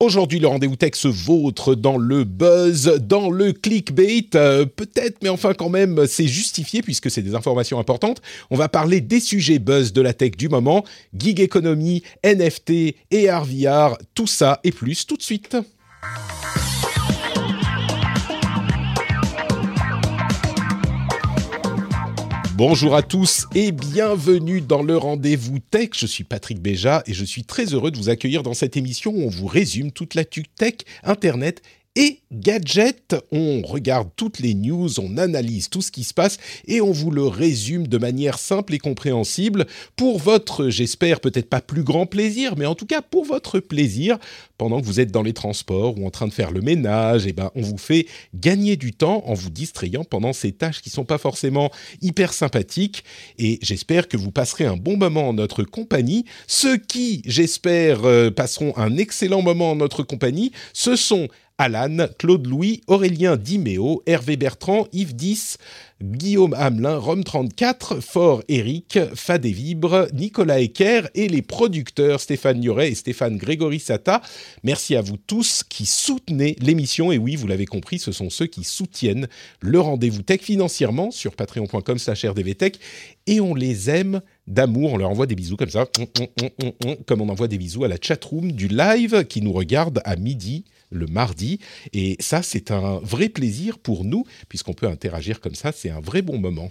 Aujourd'hui, le rendez-vous tech se vautre dans le buzz, dans le clickbait, euh, peut-être, mais enfin quand même, c'est justifié puisque c'est des informations importantes. On va parler des sujets buzz de la tech du moment, gig economy, NFT et RVR, tout ça et plus tout de suite. Bonjour à tous et bienvenue dans le rendez-vous tech. Je suis Patrick Béja et je suis très heureux de vous accueillir dans cette émission où on vous résume toute la tech, Internet et gadgets. On regarde toutes les news, on analyse tout ce qui se passe et on vous le résume de manière simple et compréhensible pour votre, j'espère, peut-être pas plus grand plaisir, mais en tout cas pour votre plaisir pendant que vous êtes dans les transports ou en train de faire le ménage. Et eh ben, on vous fait gagner du temps en vous distrayant pendant ces tâches qui sont pas forcément hyper sympathiques. Et j'espère que vous passerez un bon moment en notre compagnie. Ceux qui, j'espère, euh, passeront un excellent moment en notre compagnie, ce sont Alan, Claude Louis, Aurélien Diméo, Hervé Bertrand, Yves Dix, Guillaume Hamelin, Rome 34, Fort Eric, Fadé Vibre, Nicolas Ecker et les producteurs Stéphane Nuret et Stéphane Grégory Sata. Merci à vous tous qui soutenez l'émission. Et oui, vous l'avez compris, ce sont ceux qui soutiennent le rendez-vous tech financièrement sur patreon.com slash rdvtech. Et on les aime d'amour. On leur envoie des bisous comme ça, comme on envoie des bisous à la chatroom du live qui nous regarde à midi le mardi. Et ça, c'est un vrai plaisir pour nous, puisqu'on peut interagir comme ça, c'est un vrai bon moment.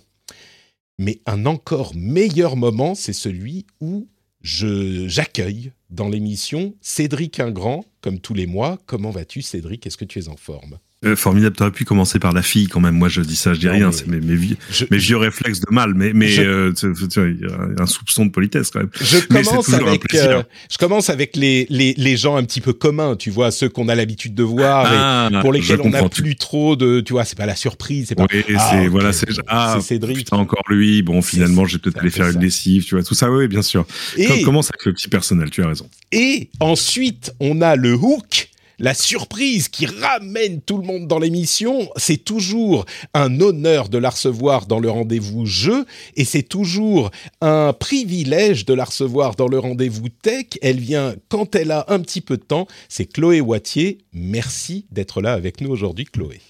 Mais un encore meilleur moment, c'est celui où j'accueille dans l'émission Cédric Ingrand, comme tous les mois. Comment vas-tu, Cédric? Est-ce que tu es en forme? Euh, formidable, t'aurais pu commencer par la fille quand même. Moi, je dis ça, je dis rien. C'est mes, mes, vieux, réflexes de mal, mais mais euh, il y a un soupçon de politesse quand même. Je commence avec euh, je commence avec les, les les gens un petit peu communs, tu vois, ceux qu'on a l'habitude de voir et ah, pour lesquels on n'a plus trop de, tu vois, c'est pas la surprise, c'est pas. Oui, ah, c'est voilà, c'est ah, Cédric. Putain, encore lui. Bon, finalement, j'ai peut-être aller faire une lessive, tu vois, tout ça. Oui, bien sûr. Et, commence avec le petit personnel. Tu as raison. Et ensuite, on a le hook la surprise qui ramène tout le monde dans l'émission. C'est toujours un honneur de la recevoir dans le rendez-vous jeu et c'est toujours un privilège de la recevoir dans le rendez-vous tech. Elle vient quand elle a un petit peu de temps. C'est Chloé Wattier. Merci d'être là avec nous aujourd'hui, Chloé.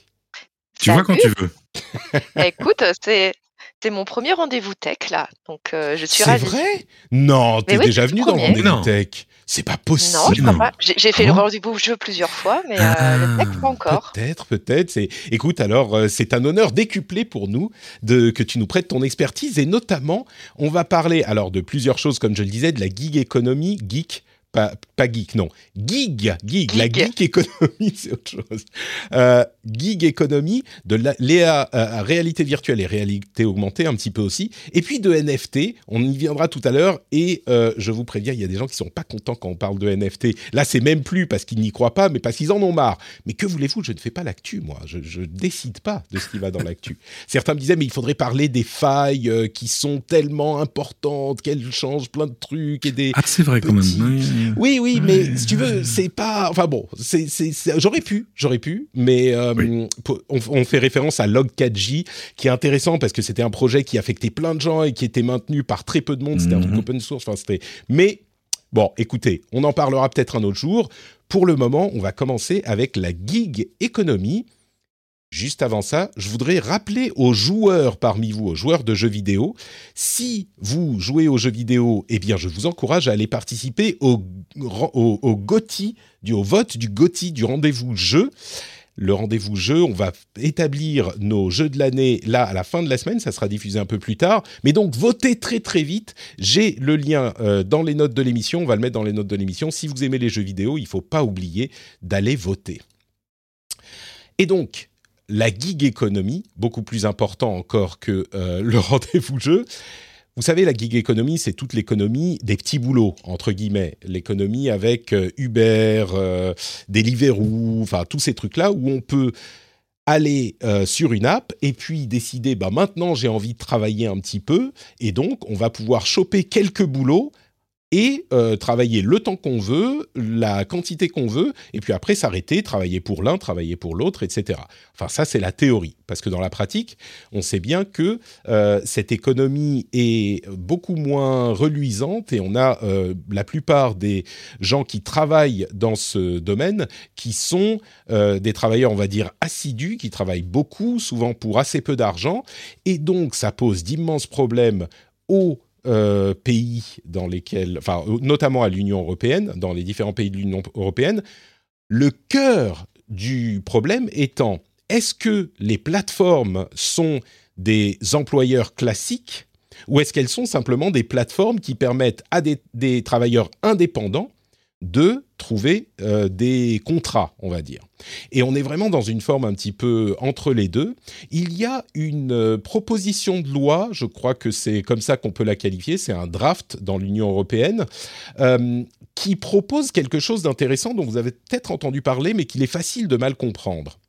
Tu vois quand tu veux. Bah, écoute, c'est c'est mon premier rendez-vous tech là, donc euh, je suis ravie. C'est vrai? Non, t'es déjà venu dans le rendez-vous tech. C'est pas possible. Non, je crois pas. J'ai fait le rendez-vous jeu plusieurs fois, mais euh, le tech pas ah, encore. Peut-être, peut-être. Écoute, alors euh, c'est un honneur décuplé pour nous de que tu nous prêtes ton expertise et notamment, on va parler alors de plusieurs choses, comme je le disais, de la gig économie, geek pas, geek, non. Gig, gig, la geek économie, c'est autre chose. Euh, gig économie, de la, euh, réalité virtuelle et réalité augmentée un petit peu aussi. Et puis de NFT, on y viendra tout à l'heure. Et euh, je vous préviens, il y a des gens qui sont pas contents quand on parle de NFT. Là, c'est même plus parce qu'ils n'y croient pas, mais parce qu'ils en ont marre. Mais que voulez-vous? Je ne fais pas l'actu, moi. Je, je décide pas de ce qui va dans l'actu. Certains me disaient, mais il faudrait parler des failles euh, qui sont tellement importantes, qu'elles changent plein de trucs et des. Ah, c'est vrai quand même. Oui, oui, mais si tu veux, c'est pas. Enfin bon, c'est, j'aurais pu, j'aurais pu, mais euh, on, fait référence à Log4j, qui est intéressant parce que c'était un projet qui affectait plein de gens et qui était maintenu par très peu de monde. C'était un truc mhm. open source. Enfin, c'était. Mais bon, écoutez, on en parlera peut-être un autre jour. Pour le moment, on va commencer avec la gig économie. Juste avant ça, je voudrais rappeler aux joueurs parmi vous, aux joueurs de jeux vidéo, si vous jouez aux jeux vidéo, eh bien, je vous encourage à aller participer au, du, vote du GOTY, du rendez-vous jeu. Le rendez-vous jeu, on va établir nos jeux de l'année là à la fin de la semaine, ça sera diffusé un peu plus tard. Mais donc votez très très vite. J'ai le lien euh, dans les notes de l'émission, on va le mettre dans les notes de l'émission. Si vous aimez les jeux vidéo, il ne faut pas oublier d'aller voter. Et donc, la gig économie, beaucoup plus important encore que euh, le rendez-vous jeu. Vous savez, la gig économie, c'est toute l'économie des petits boulots, entre guillemets. L'économie avec euh, Uber, euh, Deliveroo, enfin tous ces trucs-là où on peut aller sur une app et puis décider, bah, maintenant j'ai envie de travailler un petit peu et donc on va pouvoir choper quelques boulots et euh, travailler le temps qu'on veut, la quantité qu'on veut, et puis après s'arrêter, travailler pour l'un, travailler pour l'autre, etc. Enfin, ça, c'est la théorie, parce que dans la pratique, on sait bien que euh, cette économie est beaucoup moins reluisante, et on a euh, la plupart des gens qui travaillent dans ce domaine qui sont des travailleurs, on va dire, assidus, qui travaillent beaucoup, souvent pour assez peu d'argent, et donc ça pose d'immenses problèmes aux euh, pays dans lesquels, enfin, notamment à l'Union européenne, dans les différents pays de l'Union européenne, le cœur du problème étant est-ce que les plateformes sont des employeurs classiques ou est-ce qu'elles sont simplement des plateformes qui permettent à des travailleurs indépendants de trouver euh, des contrats, on va dire. Et on est vraiment dans une forme un petit peu entre les deux. Il y a une euh, proposition de loi, je crois que c'est comme ça qu'on peut la qualifier, c'est un draft dans l'Union européenne, euh, qui propose quelque chose d'intéressant dont vous avez peut-être entendu parler, mais qu'il est facile de mal comprendre.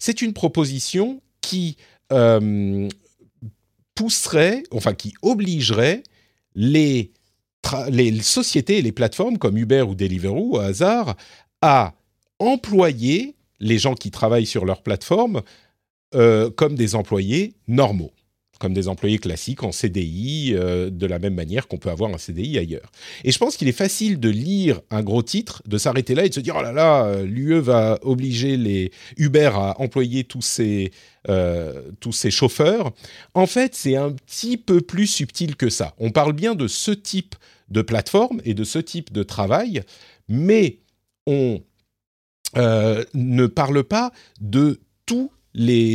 C'est une proposition qui pousserait, enfin qui obligerait les les sociétés et les plateformes comme Uber ou Deliveroo au hasard à employer les gens qui travaillent sur leur plateforme euh, comme des employés normaux comme des employés classiques en CDI, euh, de la même manière qu'on peut avoir un CDI ailleurs. Et je pense qu'il est facile de lire un gros titre, de s'arrêter là et de se dire oh là là, euh, l'UE va obliger les Uber à employer tous ces euh, tous ces chauffeurs. En fait, c'est un petit peu plus subtil que ça. On parle bien de ce type de plateforme et de ce type de travail, mais on ne parle pas de tout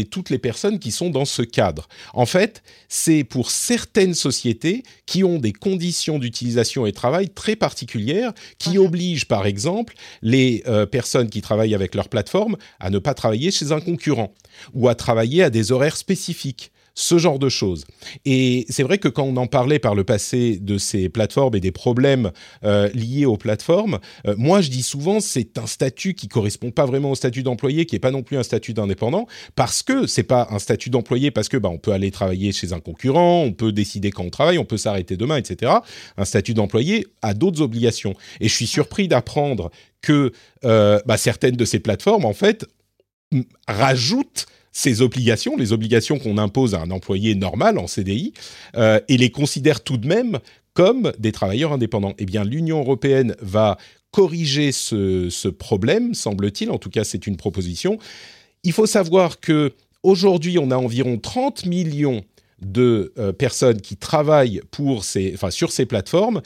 toutes les personnes qui sont dans ce cadre. En fait, c'est pour certaines sociétés qui ont des conditions d'utilisation et de travail très particulières, qui obligent par exemple les euh, personnes qui travaillent avec leur plateforme à ne pas travailler chez un concurrent ou à travailler à des horaires spécifiques ce genre de choses. Et c'est vrai que quand on en parlait par le passé de ces plateformes et des problèmes euh, liés aux plateformes, euh, moi je dis souvent c'est un statut qui correspond pas vraiment au statut d'employé, qui est pas non plus un statut d'indépendant, parce que c'est pas un statut d'employé parce que bah, on peut aller travailler chez un concurrent, on peut décider quand on travaille, on peut s'arrêter demain, etc. Un statut d'employé a d'autres obligations. Et je suis surpris d'apprendre que euh, bah, certaines de ces plateformes en fait rajoutent ces obligations, les obligations qu'on impose à un employé normal en CDI, euh, et les considère tout de même comme des travailleurs indépendants. Eh bien, l'Union européenne va corriger ce, problème, semble-t-il. En tout cas, c'est une proposition. Il faut savoir que aujourd'hui, on a environ 30 millions de euh, personnes qui travaillent pour ces, enfin, sur ces plateformes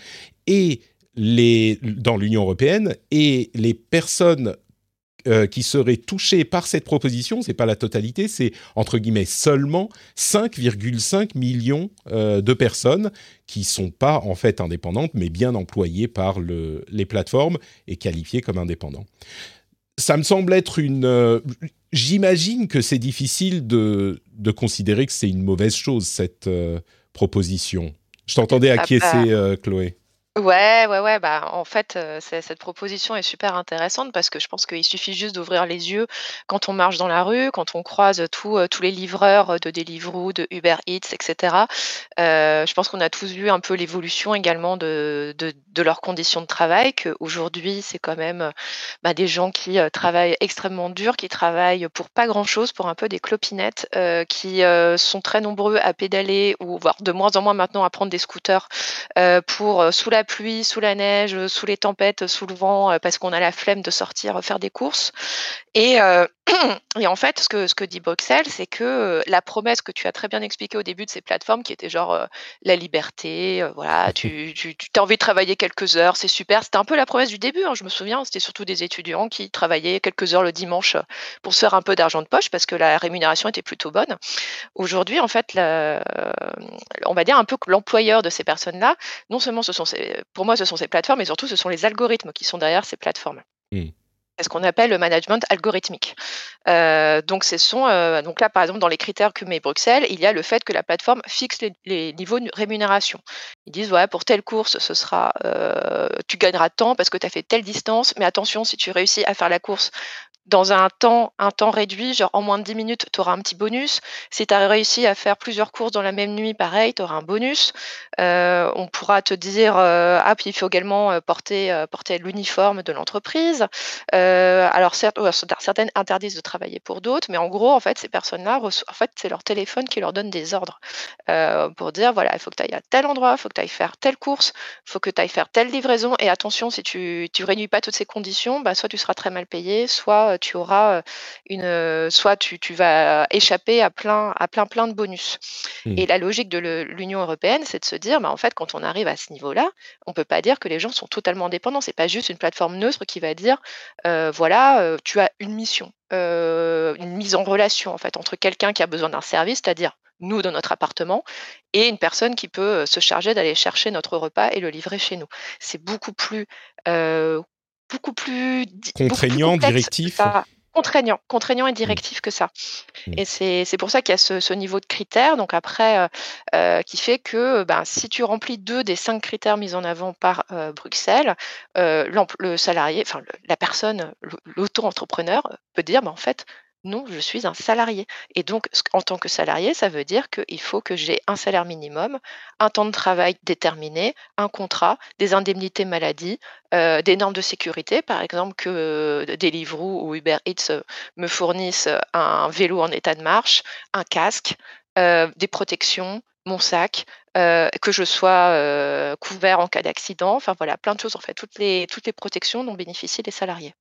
et les, dans l'Union européenne et les personnes euh, qui seraient touchés par cette proposition, c'est pas la totalité, c'est entre guillemets seulement 5,5 millions euh, de personnes qui sont pas en fait indépendantes, mais bien employées par le, les plateformes et qualifiées comme indépendants. Ça me semble être une. Euh, j'imagine que c'est difficile de, de, considérer que c'est une mauvaise chose cette proposition. Je t'entendais ah acquiescer, bah. Chloé. Ouais, ouais, ouais, bah, en fait, euh, cette proposition est super intéressante parce que je pense qu'il suffit juste d'ouvrir les yeux quand on marche dans la rue, quand on croise tous euh, tous les livreurs de Deliveroo, de Uber Eats, etc. Euh, je pense qu'on a tous vu un peu l'évolution également de, de, leurs conditions de travail, qu'aujourd'hui, c'est quand même bah, des gens qui travaillent extrêmement dur, qui travaillent pour pas grand-chose, pour un peu des clopinettes, qui sont très nombreux à pédaler ou voire de moins en moins maintenant à prendre des scooters pour sous la pluie, sous la neige, sous les tempêtes, sous le vent, euh, parce qu'on a la flemme de sortir faire des courses. Et, euh, et en fait, ce que, ce que dit Boxel, c'est que euh, la promesse que tu as très bien expliquée au début de ces plateformes, qui était genre la liberté, voilà, tu, tu, tu as envie de travailler quelques heures, c'est super. C'était un peu la promesse du début, hein, je me souviens, c'était surtout des étudiants qui travaillaient quelques heures le dimanche pour se faire un peu d'argent de poche parce que la rémunération était plutôt bonne. Aujourd'hui, en fait, on va dire un peu que l'employeur de ces personnes-là, non seulement ce sont ces, pour moi, ce sont ces plateformes, mais surtout, ce sont les algorithmes qui sont derrière ces plateformes. Mmh. C'est ce qu'on appelle le management algorithmique. Euh, donc, ce sont, euh, donc là, par exemple, dans les critères que met Bruxelles, il y a le fait que la plateforme fixe les, niveaux de rémunération. Ils disent, ouais, pour telle course, ce sera, euh, tu gagneras tant parce que tu as fait telle distance, mais attention, si tu réussis à faire la course dans un temps, un temps réduit, genre en moins de 10 minutes, tu auras un petit bonus. Si tu as réussi à faire plusieurs courses dans la même nuit, pareil, tu auras un bonus. Euh, on pourra te dire, euh, ah, puis il faut également euh, porter, porter l'uniforme de l'entreprise. alors, certaines interdisent de travailler pour d'autres, mais en gros, en fait, ces personnes-là, en fait, c'est leur téléphone qui leur donne des ordres pour dire, voilà, il faut que tu ailles à tel endroit, il faut que tu ailles faire telle course, il faut que tu ailles faire telle livraison. Et attention, si tu ne réunis pas toutes ces conditions, bah, soit tu seras très mal payé, soit tu auras une, soit tu, vas échapper à plein, à plein, plein de bonus. Mmh. Et la logique de l'Union européenne, c'est de se dire, bah, en fait, quand on arrive à ce niveau-là, on peut pas dire que les gens sont totalement dépendants. C'est pas juste une plateforme neutre qui va dire, voilà, tu as une mission, une mise en relation en fait entre quelqu'un qui a besoin d'un service, c'est-à-dire nous dans notre appartement, et une personne qui peut se charger d'aller chercher notre repas et le livrer chez nous. C'est beaucoup plus beaucoup plus contraignant, directif. Contraignant, contraignant et mmh. directif que ça. Mmh. Et c'est pour ça qu'il y a ce, niveau de critères. Donc après, euh, euh, qui fait que ben, si tu remplis deux des cinq critères mis en avant par euh, Bruxelles, le salarié, enfin la personne, l'auto-entrepreneur peut dire, ben, en fait, non, je suis un salarié. Et donc, en tant que salarié, ça veut dire qu'il faut que j'ai un salaire minimum, un temps de travail déterminé, un contrat, des indemnités maladie, euh, des normes de sécurité, par exemple que euh, Deliveroo ou Uber Eats euh, me fournissent un vélo en état de marche, un casque, des protections, mon sac, que je sois couvert en cas d'accident, enfin voilà, plein de choses en fait, toutes les, toutes les protections dont bénéficient les salariés.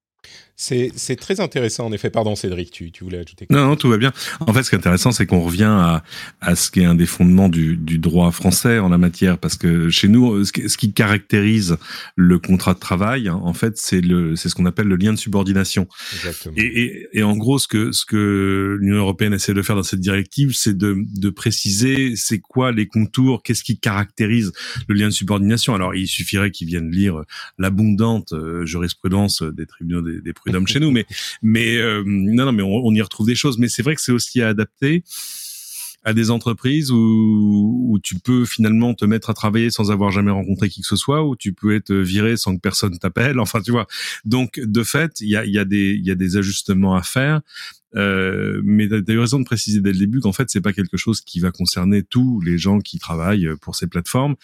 C'est très intéressant, en effet. Pardon, Cédric, tu, tu voulais ajouter Non, non, tout va bien. En fait, ce qui est intéressant, c'est qu'on revient à, à ce qui est un des fondements du, du, droit français en la matière, parce que chez nous, ce qui, ce qui caractérise le contrat de travail, en fait, c'est ce qu'on appelle le lien de subordination. Exactement. Et, et, et, en gros, ce que ce que l'Union européenne essaie de faire dans cette directive, c'est de, de préciser c'est quoi les contours, qu'est-ce qui caractérise le lien de subordination. Alors, il suffirait qu'ils viennent lire l'abondante euh, jurisprudence des tribunaux des, des prud'hommes chez nous, mais mais euh, non non mais on, y retrouve des choses. Mais c'est vrai que c'est aussi adapté à des entreprises où, où tu peux finalement te mettre à travailler sans avoir jamais rencontré qui que ce soit, où tu peux être viré sans que personne t'appelle. Enfin, tu vois. Donc, de fait, il y a, y, a des, y a des ajustements à faire. Euh, mais tu as eu raison de préciser dès le début qu'en fait, c'est pas quelque chose qui va concerner tous les gens qui travaillent pour ces plateformes,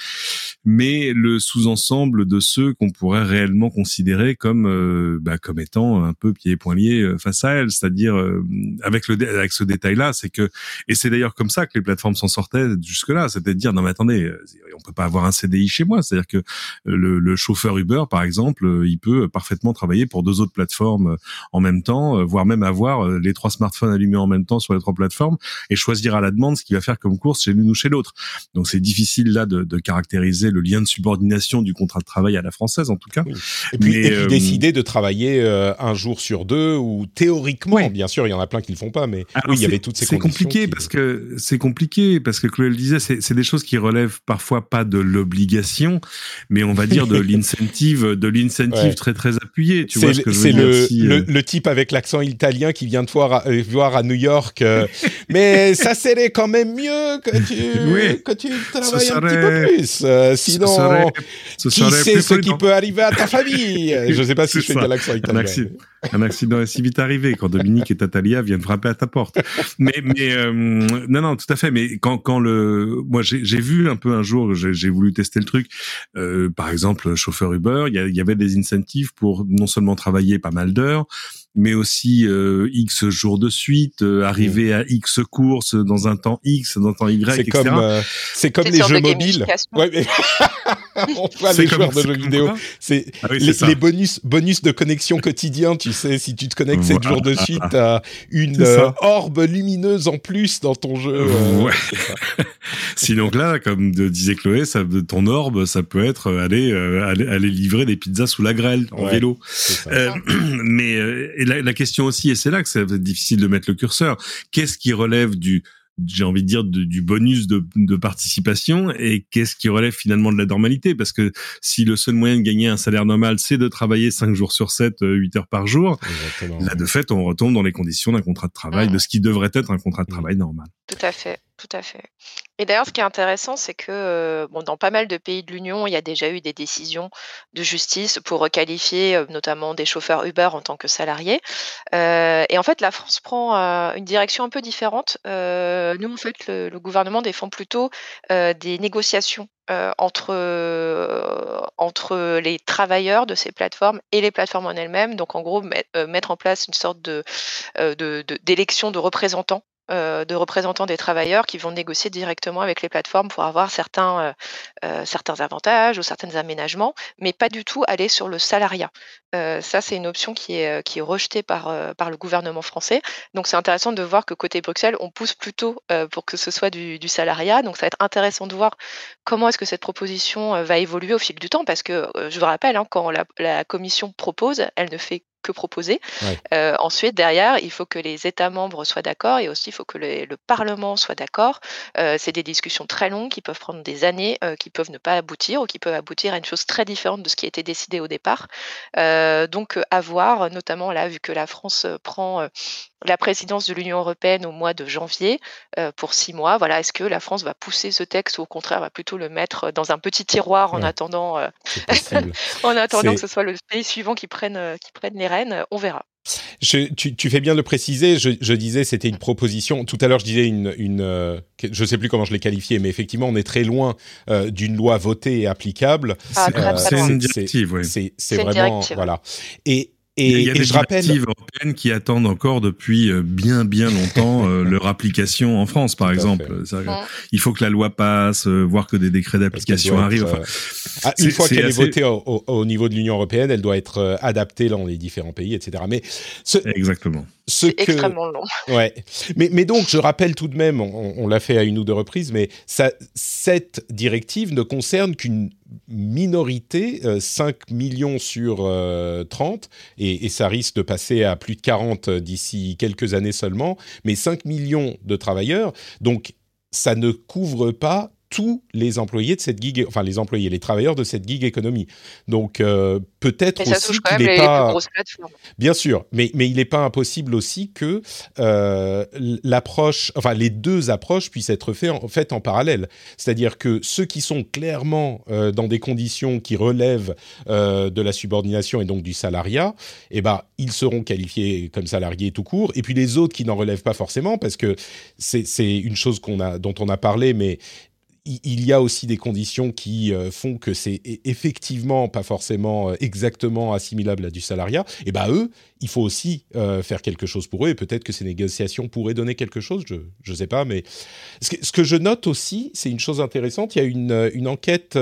mais le sous-ensemble de ceux qu'on pourrait réellement considérer comme euh, bah, comme étant un peu pieds et poings liés euh, face à elles. C'est-à-dire euh, avec le avec ce détail-là, c'est que et c'est d'ailleurs comme ça que les plateformes s'en sortaient jusque-là, c'était de dire non mais attendez, on peut pas avoir un CDI chez moi. C'est-à-dire que le, le, chauffeur Uber, par exemple, il peut parfaitement travailler pour deux autres plateformes en même temps, voire même avoir les trois smartphones allumés en même temps sur les trois plateformes et choisir à la demande ce qu'il va faire comme course chez l'une ou chez l'autre. Donc c'est difficile là de, de, caractériser le lien de subordination du contrat de travail à la française en tout cas. Et puis, et puis euh, décider de travailler euh, un jour sur deux ou théoriquement, bien sûr, il y en a plein qui le font pas, mais oui, il y avait toutes ces conditions. C'est compliqué parce que c'est compliqué parce que Chloé le disait, c'est des choses qui relèvent parfois pas de l'obligation, mais on va dire de l'incentive, de l'incentive très très appuyé. Tu vois ce que je veux dire C'est le, le, type avec l'accent italien qui vient de voir euh, voir à New York. Euh, mais ça serait quand même mieux que tu, que tu travailles un petit peu plus. Euh, sinon, qui sait ce qui peut arriver à ta famille? Je ne sais pas si je fais de l'accent italien. Un accident, un accident est si vite arrivé quand Dominique et Tatalia viennent frapper à ta porte. Mais, mais non, non, tout à fait. Mais quand, quand le, moi, j'ai vu un peu un jour, j'ai voulu tester le truc. par exemple, chauffeur Uber, il y, y avait des incentives pour non seulement travailler pas mal d'heures, mais aussi euh, X jours de suite, euh, arriver à X courses dans un temps X, dans un temps Y, c'est Comme, euh, c'est comme les jeux mobiles. Ouais, mais on voit les joueurs de jeux vidéo. C'est ah les, bonus, bonus de connexion quotidien. Tu sais, si tu te connectes 7 jours de suite, t'as une orbe lumineuse en plus dans ton jeu. Ouais. Sinon là, comme disait Chloé, ça, ton orbe, ça peut être aller, aller, aller livrer des pizzas sous la grêle en vélo. mais et la, question aussi, et c'est là que c'est difficile de mettre le curseur, qu'est-ce qui relève du j'ai envie de dire du bonus de, de participation et qu'est-ce qui relève finalement de la normalité? Parce que si le seul moyen de gagner un salaire normal c'est de travailler 5 jours sur 7 8 euh, heures par jour là de fait on retombe dans les conditions d'un contrat de travail de ce qui devrait être un contrat de travail normal. Tout à fait, tout à fait. Et d'ailleurs, ce qui est intéressant, c'est que euh, dans pas mal de pays de l'Union, il y a déjà eu des décisions de justice pour requalifier euh, notamment des chauffeurs Uber en tant que salariés. Euh, et en fait, la France prend une direction un peu différente. nous, en fait, le, gouvernement défend plutôt des négociations entre, entre les travailleurs de ces plateformes et les plateformes en elles-mêmes. Donc, en gros, mettre en place une sorte de, d'élection de représentants de représentants des travailleurs qui vont négocier directement avec les plateformes pour avoir certains, euh, euh, certains avantages ou certains aménagements, mais pas du tout aller sur le salariat. ça, c'est une option qui est, qui est rejetée par, par le gouvernement français. Donc, c'est intéressant de voir que côté Bruxelles, on pousse plutôt pour que ce soit du, salariat. Donc, ça va être intéressant de voir comment est-ce que cette proposition va évoluer au fil du temps, parce que je vous rappelle, hein, quand la, la commission propose, elle ne fait que proposer. Euh, ensuite, derrière, il faut que les États membres soient d'accord et aussi il faut que le, Parlement soit d'accord. Euh, c'est des discussions très longues qui peuvent prendre des années, euh, qui peuvent ne pas aboutir ou qui peuvent aboutir à une chose très différente de ce qui a été décidé au départ. donc, à voir, notamment là, vu que la France prend la présidence de l'Union européenne au mois de janvier pour six mois. Voilà, est-ce que la France va pousser ce texte ou au contraire va plutôt le mettre dans un petit tiroir en attendant, en attendant que ce soit le pays suivant qui prenne, qui prenne les rênes On verra. tu, fais bien de le préciser. Je, disais, c'était une proposition. Tout à l'heure, je disais une, une je sais plus comment je l'ai qualifié, mais effectivement, on est très loin d'une loi votée et applicable. Ah, c'est une directive, oui. C'est vraiment voilà. Et et, il y a des directives européennes qui attendent encore depuis euh, bien bien longtemps euh, leur application en France, par exemple. il faut que la loi passe, euh, voir que des décrets d'application arrivent. Enfin, ah, une fois qu'elle est votée au, niveau de l'Union européenne, elle doit être adaptée dans les différents pays, etc. Mais exactement. C'est extrêmement long. Ouais. Mais, mais donc, je rappelle tout de même, on, l'a fait à une ou deux reprises, mais ça, cette directive ne concerne qu'une minorité, 5 euh, millions sur 30, euh, et, et, ça risque de passer à plus de 40 d'ici quelques années seulement, mais 5 millions de travailleurs. Donc, ça ne couvre pas tous les employés de cette gig, enfin les employés, les travailleurs de cette gig économie. Donc euh, peut-être aussi qu'il n'est pas, bien sûr, mais mais il n'est pas impossible aussi que euh, l'approche, enfin les deux approches puissent être faites en, fait en parallèle. C'est-à-dire que ceux qui sont clairement euh, dans des conditions qui relèvent de la subordination et donc du salariat, eh ben ils seront qualifiés comme salariés tout court. Et puis les autres qui n'en relèvent pas forcément, parce que c'est une chose qu'on a, dont on a parlé, mais il y a aussi des conditions qui euh, font que c'est effectivement pas forcément euh, exactement assimilable à du salariat, et ben eux, il faut aussi euh, faire quelque chose pour eux, et peut-être que ces négociations pourraient donner quelque chose, je ne sais pas, mais ce que, je note aussi, c'est une chose intéressante, il y a une, une enquête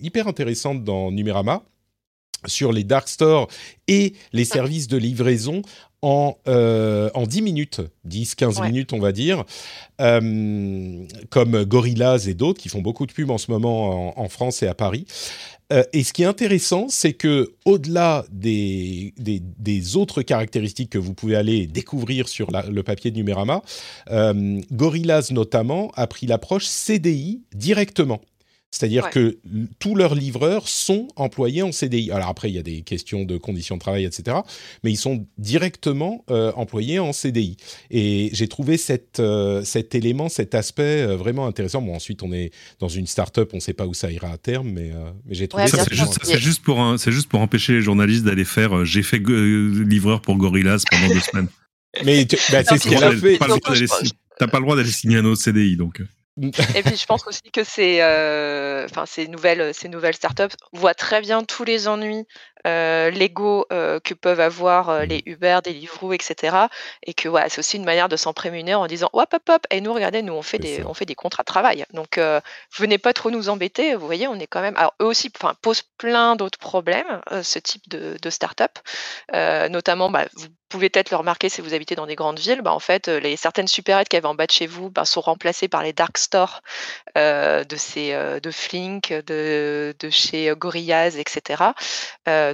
hyper intéressante dans Numérama sur les dark stores et les services de livraison en, euh, en 10 minutes, 10-15 minutes on va dire, euh, comme Gorillaz et d'autres qui font beaucoup de pubs en ce moment en, France et à Paris. Euh, et ce qui est intéressant, c'est que au-delà des, des, autres caractéristiques que vous pouvez aller découvrir sur le papier de Numérama, Gorillaz notamment a pris l'approche CDI directement. C'est-à-dire que tous leurs livreurs sont employés en CDI. Alors après, il y a des questions de conditions de travail, etc. Mais ils sont directement euh, employés en CDI. Et j'ai trouvé cette, euh, cet élément, cet aspect euh, vraiment intéressant. Bon, ensuite, on est dans une start-up, on ne sait pas où ça ira à terme, mais, mais j'ai trouvé ça. C'est juste, pour c'est juste pour empêcher les journalistes d'aller faire j'ai fait livreur pour Gorillaz pendant deux semaines. Mais bah, c'est ce qu'elle a fait. T'as pas le droit d'aller signer un autre CDI, donc. Et puis je pense aussi que ces, euh, enfin ces nouvelles, ces nouvelles startups voient très bien tous les ennuis euh, légaux euh, que peuvent avoir euh, les Uber, Deliveroo, etc. Et que ouais, c'est aussi une manière de s'en prémunir en disant hop hop hop et nous regardez nous on fait des on fait des contrats de travail. Donc venez pas trop nous embêter. Vous voyez on est quand même alors eux aussi posent plein d'autres problèmes ce type de, de start-up notamment bah, vous pouvez peut-être le remarquer si vous habitez dans des grandes villes, bah, en fait, les certaines supérettes qui avaient en bas de chez vous bah, sont remplacées par les dark stores de ces de Flink, de, de chez Gorillaz, etc.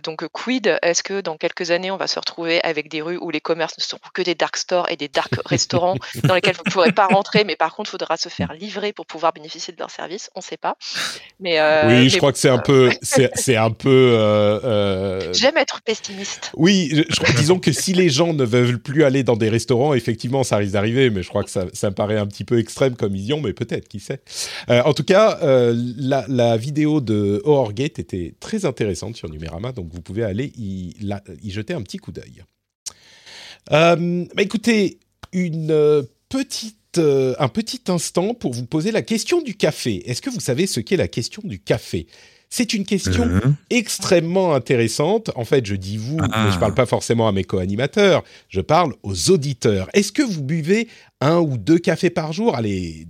donc quid Est-ce que dans quelques années, on va se retrouver avec des rues où les commerces ne seront que des dark stores et des dark restaurants dans lesquels vous ne pourrez pas rentrer, mais par contre, il faudra se faire livrer pour pouvoir bénéficier de leurs services On ne sait pas. Mais, oui, je crois que c'est un peu, c'est un peu. J'aime être pessimiste. Oui, je, disons que si les gens ne veulent plus aller dans des restaurants, effectivement, ça risque d'arriver, mais je crois que ça, me paraît un petit peu extrême comme vision, mais peut-être, qui sait. en tout cas, la, la, vidéo de Horgate était très intéressante sur Numérama, donc vous pouvez aller y, jeter un petit coup d'œil. Euh, bah écoutez, une euh, petite, euh, un petit instant pour vous poser la question du café. Est-ce que vous savez ce qu'est la question du café? C'est une question uh-huh. extrêmement intéressante. En fait, je dis vous, mais je ne parle ah. pas forcément à mes co-animateurs, je parle aux auditeurs. Est-ce que vous buvez un ou deux cafés par jour? Allez,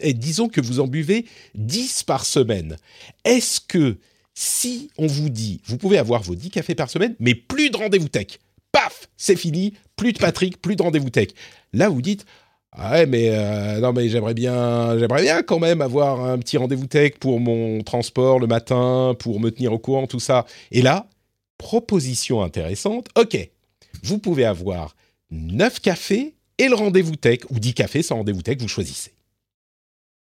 eh, disons que vous en buvez 10 par semaine. Est-ce que si on vous dit, vous pouvez avoir vos 10 cafés par semaine, mais plus de rendez-vous tech, paf, c'est fini, plus de Patrick, plus de rendez-vous tech. Là, vous dites, ah ouais, mais euh, non, mais j'aimerais bien, j'aimerais bien quand même avoir un petit rendez-vous tech pour mon transport le matin, pour me tenir au courant, tout ça. Et là, proposition intéressante. Ok, vous pouvez avoir 9 cafés et le rendez-vous tech, ou 10 cafés sans rendez-vous tech, vous choisissez.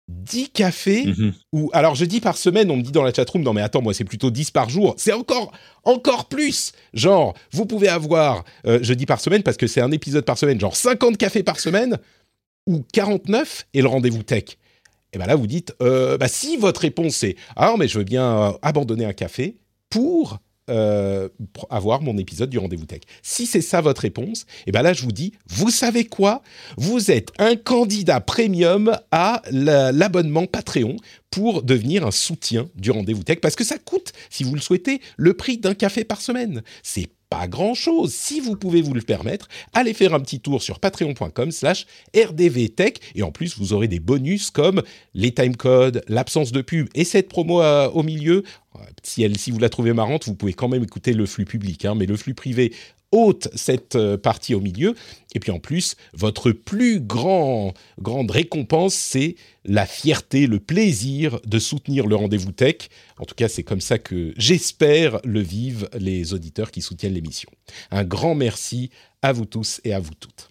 10 cafés mhm. ou alors je dis par semaine on me dit dans la chatroom non mais attends moi c'est plutôt 10 par jour c'est encore encore plus genre vous pouvez avoir euh, je dis par semaine parce que c'est un épisode par semaine genre 50 cafés par semaine ou 49 et le rendez-vous tech et ben là vous dites euh, bah si votre réponse c'est ah mais je veux bien euh, abandonner un café pour euh, avoir mon épisode du rendez-vous tech. Si c'est ça votre réponse, et eh ben là je vous dis, vous savez quoi? Vous êtes un candidat premium à l'abonnement Patreon pour devenir un soutien du rendez-vous tech parce que ça coûte, si vous le souhaitez, le prix d'un café par semaine. C'est pas grand-chose. Si vous pouvez vous le permettre, allez faire un petit tour sur patreon.com slash rdvtech et en plus vous aurez des bonus comme les timecodes, l'absence de pub et cette promo euh, au milieu. Si, elle, si vous la trouvez marrante, vous pouvez quand même écouter le flux public, hein, mais le flux privé ôte cette euh, partie au milieu. Et puis en plus, votre plus grand, grande récompense, c'est la fierté, le plaisir de soutenir le rendez-vous tech. En tout cas, c'est comme ça que j'espère le vivent les auditeurs qui soutiennent l'émission. Un grand merci à vous tous et à vous toutes.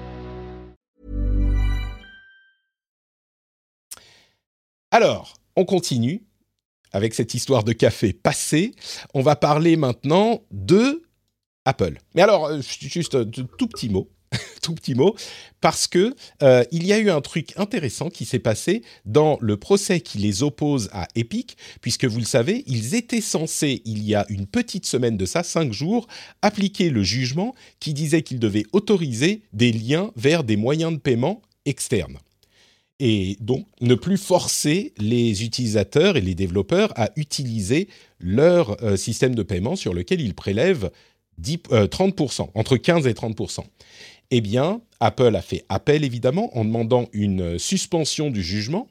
Alors, on continue avec cette histoire de café passé. On va parler maintenant de Apple. Mais alors, euh, juste un tout petit mot. tout petit mot, parce que euh, il y a eu un truc intéressant qui s'est passé dans le procès qui les oppose à Epic, puisque vous le savez, ils étaient censés, il y a une petite semaine de ça, cinq jours, appliquer le jugement qui disait qu'ils devaient autoriser des liens vers des moyens de paiement externes et donc ne plus forcer les utilisateurs et les développeurs à utiliser leur euh, système de paiement sur lequel ils prélèvent 30%, euh, entre 15 et 30%. Eh bien, Apple a fait appel évidemment en demandant une suspension du jugement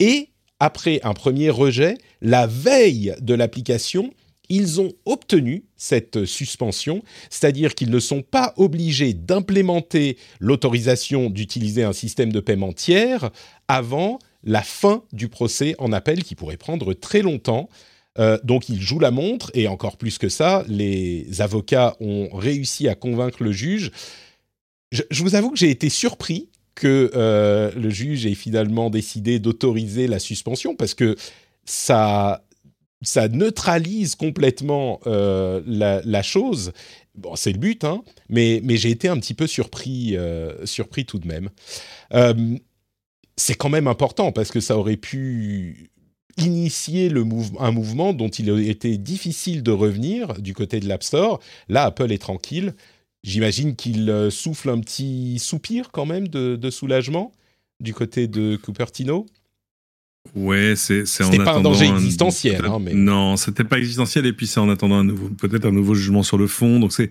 et après un premier rejet, la veille de l'application, ils ont obtenu cette suspension, c'est-à-dire qu'ils ne sont pas obligés d'implémenter l'autorisation d'utiliser un système de paiement tiers avant la fin du procès en appel qui pourrait prendre très longtemps. Euh, donc ils jouent la montre et encore plus que ça, les avocats ont réussi à convaincre le juge. Je, vous avoue que j'ai été surpris que euh, le juge ait finalement décidé d'autoriser la suspension parce que ça ça neutralise complètement euh, la, chose. Bon, c'est le but, hein, mais, j'ai été un petit peu surpris, euh, surpris tout de même. Euh, c'est quand même important parce que ça aurait pu initier un mouvement dont il était difficile de revenir du côté de l'App Store. Là, Apple est tranquille. J'imagine qu'il souffle un petit soupir quand même de, de soulagement du côté de Cupertino. Ouais, c'est c'est en pas un danger existentiel, hein, mais non, c'était pas existentiel et puis c'est en attendant un nouveau, peut-être un nouveau jugement sur le fond. Donc c'est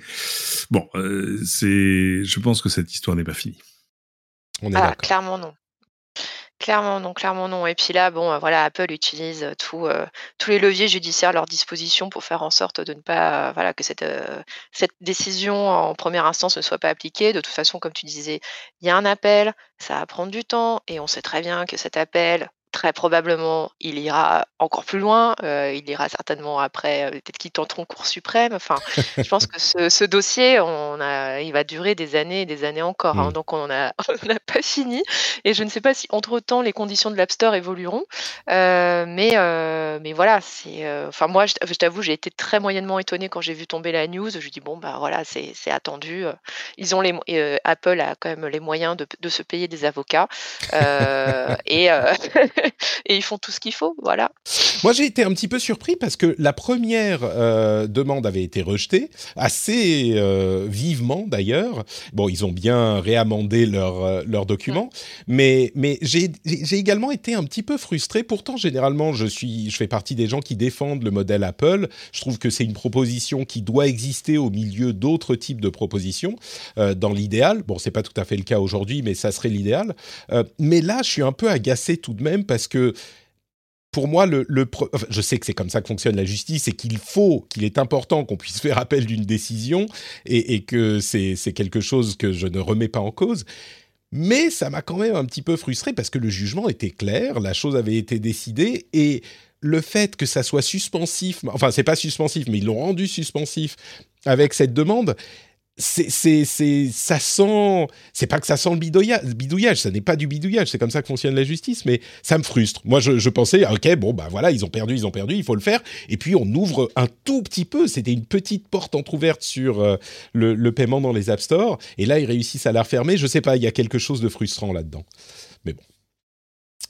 bon, euh, c'est, je pense que cette histoire n'est pas finie. On est ah, clairement non. Clairement non, clairement non. Et puis là, bon, euh, voilà, Apple utilise euh, tous les leviers judiciaires à leur disposition pour faire en sorte de ne pas, voilà, que cette, cette décision en première instance ne soit pas appliquée. De toute façon, comme tu disais, il y a un appel, ça va prendre du temps, et on sait très bien que cet appel, très probablement, il ira encore plus loin. Euh, il ira certainement après, euh, peut-être qu'ils tenteront Cour suprême. Enfin, je pense que ce, dossier, on a, il va durer des années et des années encore. Hein. Mmh. donc, on n'a pas fini. Et je ne sais pas si, entre-temps, les conditions de l'App Store évolueront. Euh, mais, mais voilà, c'est. Enfin, moi, je, t'avoue, j'ai été très moyennement étonnée quand j'ai vu tomber la news. Je dis, bon, bah voilà, c'est attendu. Ils ont les, Apple a quand même les moyens de, de se payer des avocats. et. et ils font tout ce qu'il faut, voilà. Moi, j'ai été un petit peu surpris parce que la première euh, demande avait été rejetée, assez euh, vivement d'ailleurs. Bon, ils ont bien réamendé leur, euh, leur document, mais, mais j'ai également été un petit peu frustré. Pourtant, généralement, je, suis, je fais partie des gens qui défendent le modèle Apple. Je trouve que c'est une proposition qui doit exister au milieu d'autres types de propositions, dans l'idéal. Bon, c'est pas tout à fait le cas aujourd'hui, mais ça serait l'idéal. mais là, je suis un peu agacé tout de même parce que pour moi, le, je sais que c'est comme ça que fonctionne la justice et qu'il faut, qu'il est important qu'on puisse faire appel d'une décision et, que c'est quelque chose que je ne remets pas en cause. Mais ça m'a quand même un petit peu frustré parce que le jugement était clair, la chose avait été décidée et le fait que ça soit suspensif, enfin c'est pas suspensif, mais ils l'ont rendu suspensif avec cette demande, c'est, c'est, ça sent, c'est pas que ça sent le bidouillage, bidouillage ça n'est pas du bidouillage, c'est comme ça que fonctionne la justice, mais ça me frustre. Moi, je, pensais, ok, bon, bah voilà, ils ont perdu, ils ont perdu, il faut le faire. Et puis, on ouvre un tout petit peu, c'était une petite porte entrouverte sur euh, le, le, paiement dans les App Store, et là, ils réussissent à la refermer. Je sais pas, il y a quelque chose de frustrant là-dedans. Mais bon.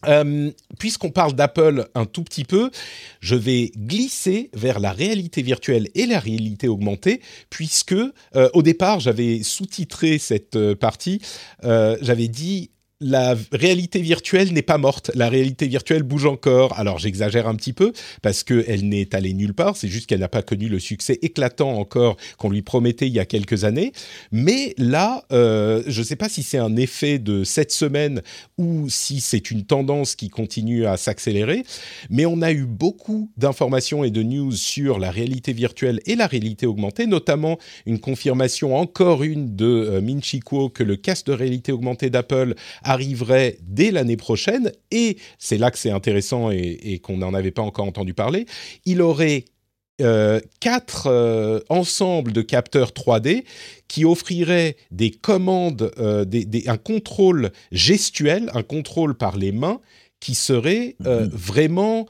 Euh, puisqu'on parle d'Apple un tout petit peu, je vais glisser vers la réalité virtuelle et la réalité augmentée, puisque euh, au départ j'avais sous-titré cette euh, partie, j'avais dit la réalité virtuelle n'est pas morte. La réalité virtuelle bouge encore. Alors j'exagère un petit peu parce qu'elle n'est allée nulle part. C'est juste qu'elle n'a pas connu le succès éclatant encore qu'on lui promettait il y a quelques années. Mais là, euh, je ne sais pas si c'est un effet de cette semaine ou si c'est une tendance qui continue à s'accélérer. Mais on a eu beaucoup d'informations et de news sur la réalité virtuelle et la réalité augmentée, notamment une confirmation encore une de euh, Min Chi Kuo que le casque de réalité augmentée d'Apple arriverait dès l'année prochaine, et c'est là que c'est intéressant et, qu'on n'en avait pas encore entendu parler, il aurait euh, quatre euh, ensembles de capteurs 3D qui offriraient des commandes, euh, un contrôle gestuel, un contrôle par les mains qui serait mhm. vraiment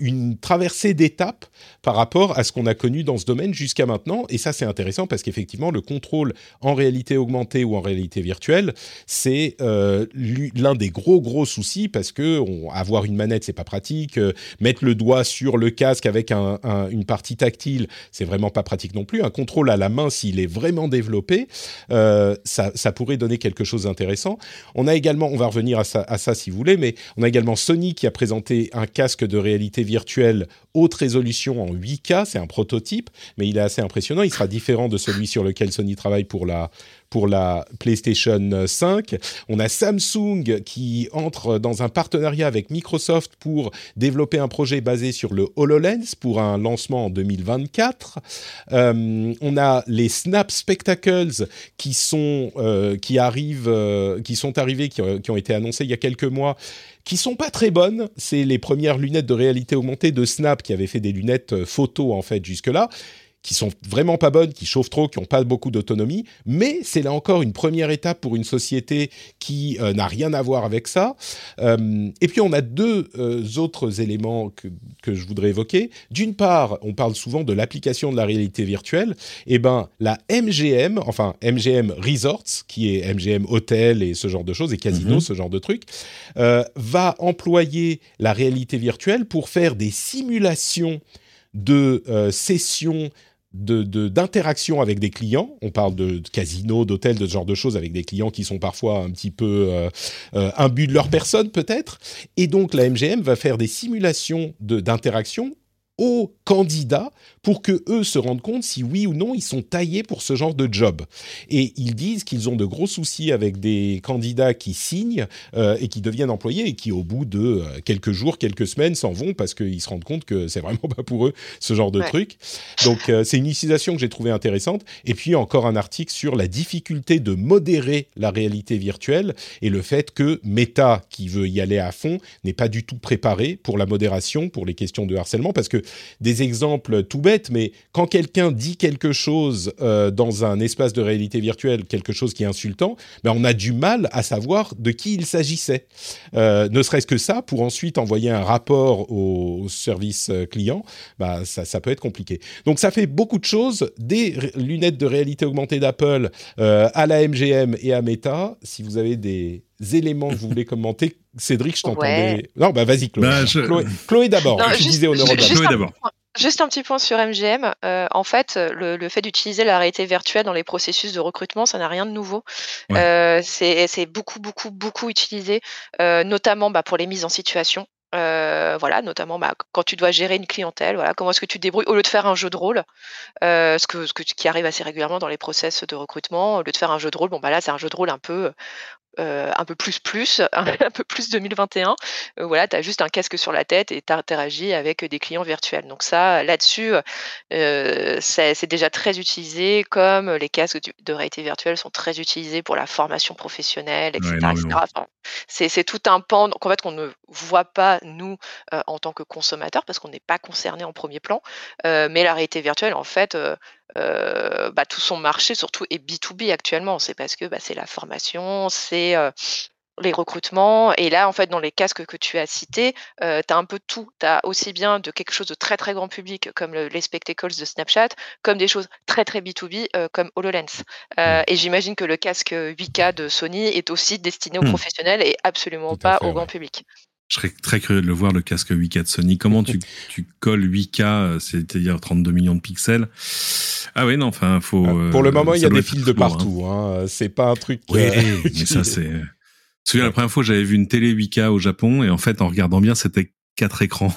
une traversée d'étapes par rapport à ce qu'on a connu dans ce domaine jusqu'à maintenant. Et ça, c'est intéressant parce qu'effectivement, le contrôle en réalité augmentée ou en réalité virtuelle, c'est euh, l'un des gros gros soucis parce que avoir une manette, c'est pas pratique. Euh, mettre le doigt sur le casque avec une partie tactile, c'est vraiment pas pratique non plus. Un contrôle à la main, s'il est vraiment développé, euh, ça, pourrait donner quelque chose d'intéressant. On a également, on va revenir à ça, à ça si vous voulez, mais on a également Sony qui a présenté un casque de réalité virtuelle haute résolution en 8K. C'est un prototype, mais il est assez impressionnant. Il sera différent de celui sur lequel Sony travaille pour la, pour la PlayStation 5. On a Samsung qui entre dans un partenariat avec Microsoft pour développer un projet basé sur le HoloLens pour un lancement en 2024. Euh, on a les Snap Spectacles qui sont euh, qui arrivent, euh, qui sont arrivés, qui, ont été annoncés il y a quelques mois qui sont pas très bonnes. C'est les premières lunettes de réalité augmentée de Snap qui avaient fait des lunettes photo en fait jusque-là qui sont vraiment pas bonnes, qui chauffent trop, qui n'ont pas beaucoup d'autonomie. Mais c'est là encore une première étape pour une société qui euh, n'a rien à voir avec ça. Euh, et puis on a deux euh, autres éléments que, que, je voudrais évoquer. D'une part, on parle souvent de l'application de la réalité virtuelle. Eh ben, la MGM, enfin MGM Resorts, qui est MGM Hotel et ce genre de choses, et Casino, mhm. ce genre de trucs, va employer la réalité virtuelle pour faire des simulations de sessions d'interaction avec des clients. On parle de, casinos, d'hôtels, de ce genre de choses avec des clients qui sont parfois un petit peu euh, euh, imbus de leur personne peut-être. Et donc la MGM va faire des simulations d'interaction aux candidats pour que eux se rendent compte si oui ou non ils sont taillés pour ce genre de job. Et ils disent qu'ils ont de gros soucis avec des candidats qui signent euh, et qui deviennent employés et qui au bout de euh, quelques jours, quelques semaines s'en vont parce qu'ils se rendent compte que c'est vraiment pas pour eux ce genre de truc. Donc euh, c'est une utilisation que j'ai trouvée intéressante. Et puis encore un article sur la difficulté de modérer la réalité virtuelle et le fait que Meta, qui veut y aller à fond, n'est pas du tout préparé pour la modération, pour les questions de harcèlement, parce que des exemples tout bêtes, mais quand quelqu'un dit quelque chose euh, dans un espace de réalité virtuelle, quelque chose qui est insultant, ben on a du mal à savoir de qui il s'agissait. Euh, ne serait-ce que ça, pour ensuite envoyer un rapport au service euh, client, bah, ça, ça, peut être compliqué. Donc ça fait beaucoup de choses, des lunettes de réalité augmentée d'Apple à la MGM et à Meta. Si vous avez des éléments que vous voulez commenter, Cédric, je t'entendais. Non, bah vas-y, Chloé. Bah, Chloé, d'abord. Tu disais au Chloé d'abord. Juste un petit point sur MGM. Euh, en fait, le, fait d'utiliser la réalité virtuelle dans les processus de recrutement, ça n'a rien de nouveau. Euh, c'est beaucoup, beaucoup, beaucoup utilisé, euh, notamment bah, pour les mises en situation. voilà, notamment bah, quand tu dois gérer une clientèle, voilà, comment est-ce que tu te débrouilles au lieu de faire un jeu de rôle, ce, que, ce que, qui arrive assez régulièrement dans les process de recrutement, au lieu de faire un jeu de rôle, bon bah là c'est un jeu de rôle un peu euh, un peu plus plus, un peu plus 2021. Euh, voilà, tu as juste un casque sur la tête et tu interagis avec des clients virtuels. Donc ça, là-dessus, euh, c'est déjà très utilisé, comme les casques de réalité virtuelle sont très utilisés pour la formation professionnelle, etc. c'est tout un pan en fait, qu'on ne voit pas, nous, en tant que consommateurs, parce qu'on n'est pas concerné en premier plan. mais la réalité virtuelle, en fait, euh, bah, tout son marché surtout est B2B actuellement. C'est parce que bah, c'est la formation, c'est les recrutements. Et là, en fait, dans les casques que tu as cités, euh, tu as un peu de tout. Tu as aussi bien de quelque chose de très très grand public comme les spectacles de Snapchat, comme des choses très très B2B comme HoloLens. Et j'imagine que le casque 8K de Sony est aussi destiné aux mmh. professionnels et absolument pas au grand public. Je serais très curieux de le voir, le casque 8K de Sony. Comment tu, tu colles 8K, euh, c'est-à-dire 32 millions de pixels? Ah oui, non, enfin, faut. Ah, pour le euh, moment, il y a des fils de hein. partout. Hein. C'est pas un truc. Oui, mais ça, c'est. Je me souviens la première fois, j'avais vu une télé 8K au Japon et en fait, en regardant bien, c'était quatre écrans.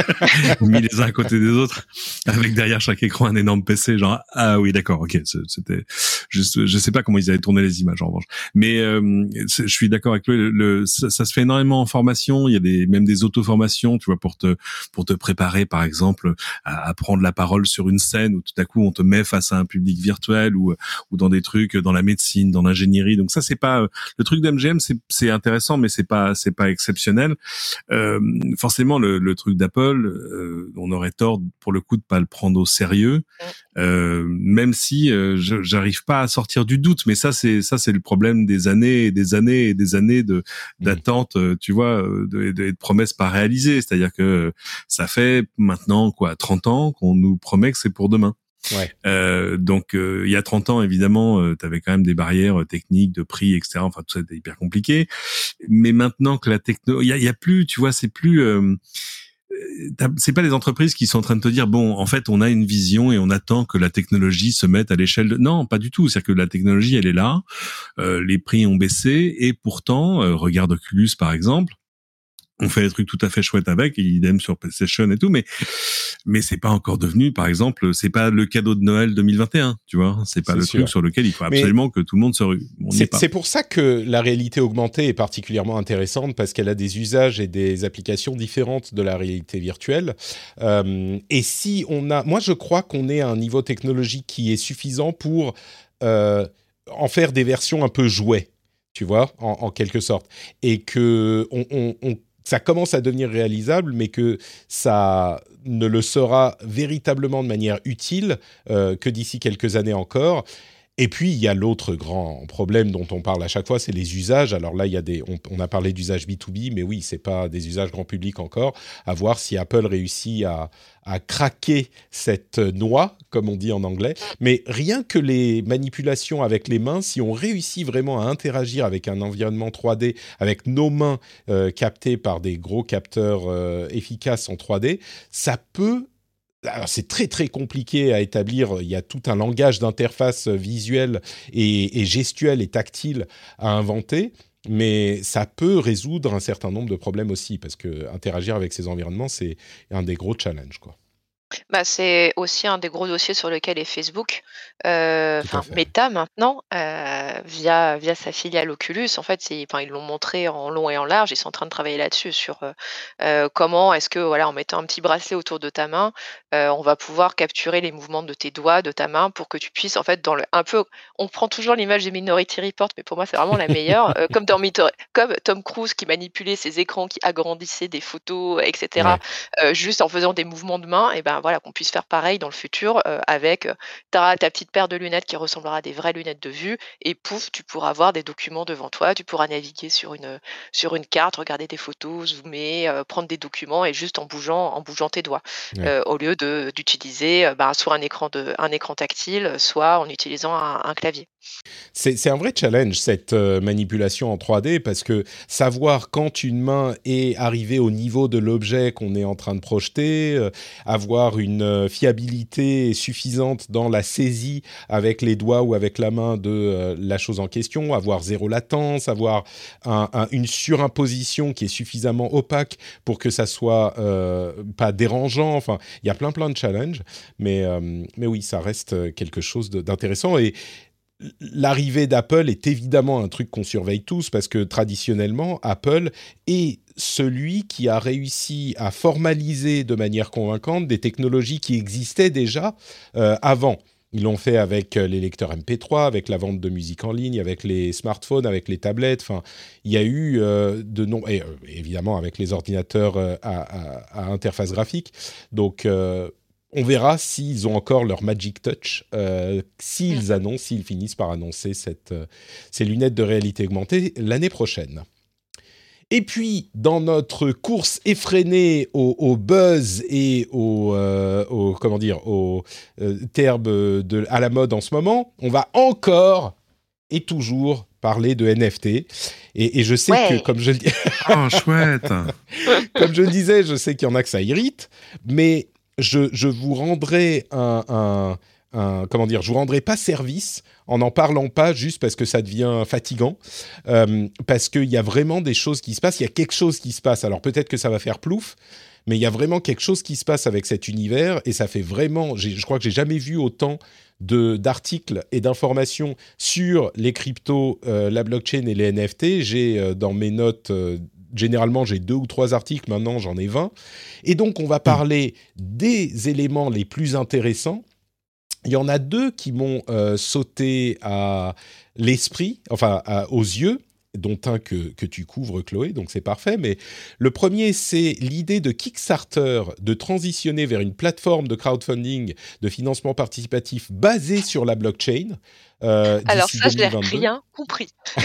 Mis les uns à côté des autres avec derrière chaque écran un énorme PC genre ah oui d'accord ok c'était juste je sais pas comment ils avaient tourné les images en revanche. Mais euh, je suis d'accord avec lui le, ça, se fait énormément en formation il y a des même des auto formations tu vois pour te pour te préparer par exemple à, prendre la parole sur une scène où tout à coup on te met face à un public virtuel ou ou dans des trucs dans la médecine dans l'ingénierie. Donc ça c'est pas le truc d'MGM c'est c'est intéressant mais c'est pas c'est pas exceptionnel. Euh, forcément le, le truc d'Apple, euh, on aurait tort pour le coup de pas le prendre au sérieux, euh, même si euh, j'arrive pas à sortir du doute. Mais ça c'est ça c'est le problème des années et des années et des années de d'attente, euh, tu vois, de, de, de, promesses pas réalisées. C'est-à-dire que ça fait maintenant quoi 30 ans qu'on nous promet que c'est pour demain. Ouais. Euh, donc euh, il y a 30 ans évidemment, euh, tu avais quand même des barrières techniques de prix, etc. Enfin tout ça était hyper compliqué. Mais maintenant que la techno, il y a, y a, plus, tu vois, c'est plus euh, c'est pas les entreprises qui sont en train de te dire bon en fait on a une vision et on attend que la technologie se mette à l'échelle de non pas du tout c'est que la technologie elle est là euh, les prix ont baissé et pourtant euh, regarde Oculus par exemple on fait des trucs tout à fait chouettes avec, idem sur PlayStation et tout, mais mais c'est pas encore devenu, par exemple, c'est pas le cadeau de Noël 2021, tu vois, c'est pas le truc sur lequel il faut absolument que tout le monde se. C'est pour ça que la réalité augmentée est particulièrement intéressante parce qu'elle a des usages et des applications différentes de la réalité virtuelle. Euh, et si on a, moi je crois qu'on est à un niveau technologique qui est suffisant pour euh, en faire des versions un peu jouets tu vois, en, en, quelque sorte, et que on, on, on ça commence à devenir réalisable, mais que ça ne le sera véritablement de manière utile euh, que d'ici quelques années encore. Et puis, il y a l'autre grand problème dont on parle à chaque fois, c'est les usages. Alors là, il y a des, on, a parlé d'usages B2B, mais oui, c'est pas des usages grand public encore. À voir si Apple réussit à, à craquer cette noix, comme on dit en anglais. Mais rien que les manipulations avec les mains, si on réussit vraiment à interagir avec un environnement 3D, avec nos mains euh, captées par des gros capteurs euh, efficaces en 3D, ça peut c'est très très compliqué à établir. Il y a tout un langage d'interface visuelle et, et gestuelle et tactile à inventer mais ça peut résoudre un certain nombre de problèmes aussi, parce que interagir avec ces environnements, c'est un des gros challenges. Quoi. Bah, c'est aussi un des gros dossiers sur lequel est Facebook, euh, enfin Meta maintenant, euh, via via sa filiale Oculus. En fait, enfin, ils l'ont montré en long et en large. Ils sont en train de travailler là-dessus sur euh, comment est-ce que voilà, en mettant un petit bracelet autour de ta main, on va pouvoir capturer les mouvements de tes doigts, de ta main, pour que tu puisses en fait dans le un peu. On prend toujours l'image des Minority Report, mais pour moi c'est vraiment la meilleure. comme dans comme Tom Cruise qui manipulait ses écrans, qui agrandissait des photos, etc. juste en faisant des mouvements de main, et ben voilà, qu'on puisse faire pareil dans le futur euh, avec euh, ta, ta petite paire de lunettes qui ressemblera à des vraies lunettes de vue et pouf, tu pourras avoir des documents devant toi, tu pourras naviguer sur une, sur une carte, regarder des photos, zoomer, euh, prendre des documents et juste en bougeant, en bougeant tes doigts, au lieu d'utiliser bah, soit un écran, de, un écran tactile, soit en utilisant un, clavier. C'est un vrai challenge cette manipulation en 3D parce que savoir quand une main est arrivée au niveau de l'objet qu'on est en train de projeter, avoir une euh, fiabilité suffisante dans la saisie avec les doigts ou avec la main de euh, la chose en question, avoir zéro latence, avoir une surimposition qui est suffisamment opaque pour que ça soit euh, pas dérangeant. Enfin, il y a plein plein de challenges, mais mais oui, ça reste quelque chose d'intéressant et l'arrivée d'Apple est évidemment un truc qu'on surveille tous parce que traditionnellement, Apple est celui qui a réussi à formaliser de manière convaincante des technologies qui existaient déjà euh, avant. Ils l'ont fait avec euh, les lecteurs MP3, avec la vente de musique en ligne, avec les smartphones, avec les tablettes. Enfin, il y a eu euh, de non et évidemment avec les ordinateurs à, interface graphique. Donc on verra s'ils ont encore leur Magic Touch, euh, s'ils annoncent, s'ils finissent par annoncer cette, euh, ces lunettes de réalité augmentée l'année prochaine. Et puis, dans notre course effrénée au, buzz et au, euh, comment dire, au terme de, à la mode en ce moment, on va encore et toujours parler de NFT. Et, je sais que, comme je le dis... oh, chouette Comme je le disais, je sais qu'il y en a que ça irrite, mais je, vous rendrai un, comment dire, je vous rendrai pas service en n'en parlant pas juste parce que ça devient fatigant, euh, parce qu'il y a vraiment des choses qui se passent, il y a quelque chose qui se passe. Alors peut-être que ça va faire plouf, mais il y a vraiment quelque chose qui se passe avec cet univers et ça fait vraiment, je crois que j'ai jamais vu autant d'articles et d'informations sur les cryptos, euh, la blockchain et les NFT. J'ai euh, dans mes notes généralement j'ai deux ou trois articles, maintenant j'en ai 20. Et donc on va parler des éléments les plus intéressants. Il y en a deux qui m'ont euh, sauté à l'esprit, enfin aux yeux dont un que, que, tu couvres, Chloé, donc c'est parfait. Mais le premier, c'est l'idée de Kickstarter de transitionner vers une plateforme de crowdfunding, de financement participatif basée sur la blockchain. Euh, Alors ça, je n'ai rien compris.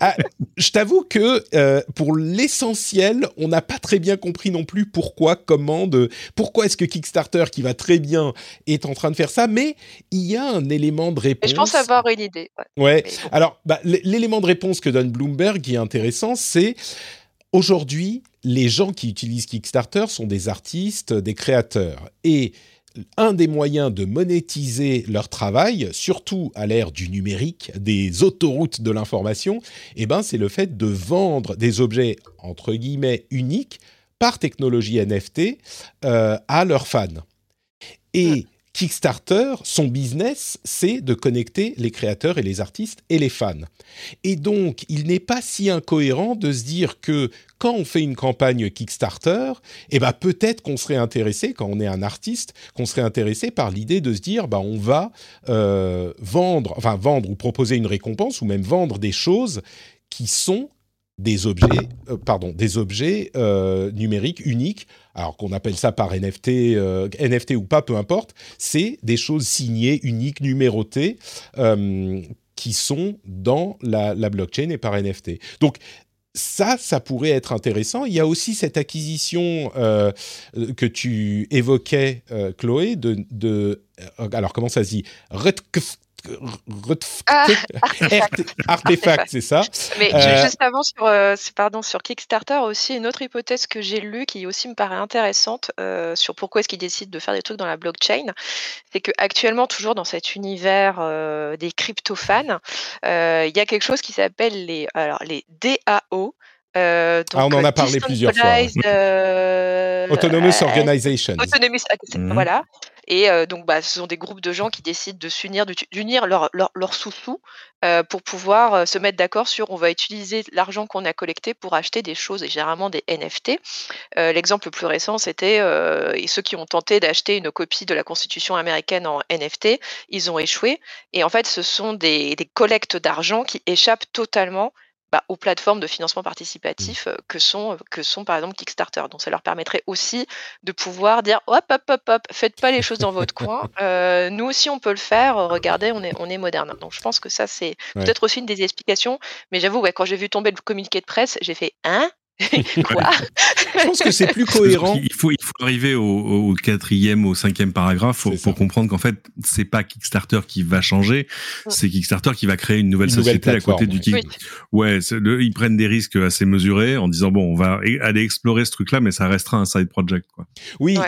Ah, je t'avoue que euh, pour l'essentiel, on n'a pas très bien compris non plus pourquoi, comment, de, pourquoi est-ce que Kickstarter, qui va très bien, est en train de faire ça, mais il y a un élément de réponse. je pense avoir une idée. Ouais. Alors, bah, l'élément de réponse que donne Bloomberg qui est intéressant, c'est aujourd'hui, les gens qui utilisent Kickstarter sont des artistes, des créateurs. Et un des moyens de monétiser leur travail, surtout à l'ère du numérique, des autoroutes de l'information, eh ben, c'est le fait de vendre des objets entre guillemets uniques par technologie NFT euh, à leurs fans. Et Kickstarter, son business, c'est de connecter les créateurs et les artistes et les fans. Et donc, il n'est pas si incohérent de se dire que quand on fait une campagne Kickstarter, eh ben peut-être qu'on serait intéressé, quand on est un artiste, qu'on serait intéressé par l'idée de se dire, bah on va euh, vendre, enfin vendre ou proposer une récompense ou même vendre des choses qui sont des objets, euh, pardon, des objets euh, numériques uniques. Alors qu'on appelle ça par NFT, euh, NFT ou pas, peu importe. C'est des choses signées, uniques, numérotées, qui sont dans la, blockchain et par NFT. Donc ça, ça pourrait être intéressant. Il y a aussi cette acquisition que tu évoquais, Chloé, de, alors comment ça se dit, ah, artefact, c'est ça. Mais euh, juste avant, sur, euh, pardon, sur Kickstarter, aussi une autre hypothèse que j'ai lue qui aussi me paraît intéressante euh, sur pourquoi est-ce qu'ils décident de faire des trucs dans la blockchain, c'est qu'actuellement, toujours dans cet univers des crypto-fans, il y a quelque chose qui s'appelle les, alors, les DAO. Ah, on en a parlé plusieurs fois. Autonomous Organization. Autonomous, mmh. voilà. Et donc, bah, ce sont des groupes de gens qui décident de s'unir, d'unir leurs leur, sous-sous pour pouvoir se mettre d'accord sur on va utiliser l'argent qu'on a collecté pour acheter des choses, et généralement des NFT. L'exemple le plus récent, c'était ceux qui ont tenté d'acheter une copie de la Constitution américaine en NFT, ils ont échoué. Et en fait, ce sont des, des collectes d'argent qui échappent totalement bah, aux plateformes de financement participatif mmh. que sont, que sont par exemple Kickstarter. Donc ça leur permettrait aussi de pouvoir dire hop hop hop hop, faites pas les choses dans votre coin. Euh, nous aussi on peut le faire. Regardez, on est on est moderne. Donc je pense que ça c'est peut-être aussi une des explications. Mais j'avoue, ouais, quand j'ai vu tomber le communiqué de presse, j'ai fait hein? Quoi? Je pense que c'est plus cohérent. Il faut, il faut arriver au, quatrième, au cinquième paragraphe pour, comprendre qu'en fait, c'est pas Kickstarter qui va changer, c'est Kickstarter qui va créer une nouvelle société à côté du Kickstarter. Ouais, ils prennent des risques assez mesurés en disant bon, on va aller explorer ce truc-là, mais ça restera un side project. Quoi. Oui,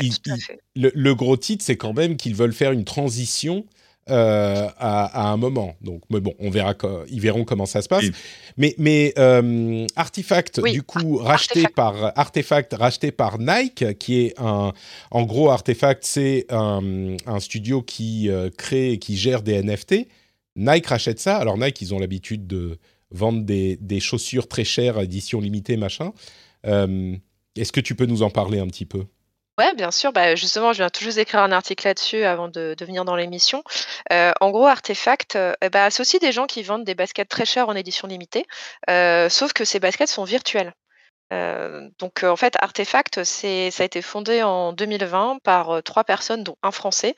le, gros titre, c'est quand même qu'ils veulent faire une transition euh, à, un moment. Donc, mais bon, on verra, ils verront comment ça se passe. Mais, mais euh, Artifact, du coup, racheté par Artefact, racheté par Nike, qui est un, en gros, Artefact, c'est un, un, studio qui euh, crée et qui gère des NFT. Nike rachète ça. Alors Nike, ils ont l'habitude de vendre des, des, chaussures très chères, édition limitée, machin. Est-ce que tu peux nous en parler un petit peu? Ouais, bien sûr. Bah, justement, je viens tout juste d'écrire un article là-dessus avant de, venir dans l'émission. Euh, en gros, Artefact, euh, bah, c'est aussi des gens qui vendent des baskets très chères en édition limitée, euh, sauf que ces baskets sont virtuelles. Euh, donc en fait, Artefact, ça a été fondé en 2020 par trois personnes, dont un Français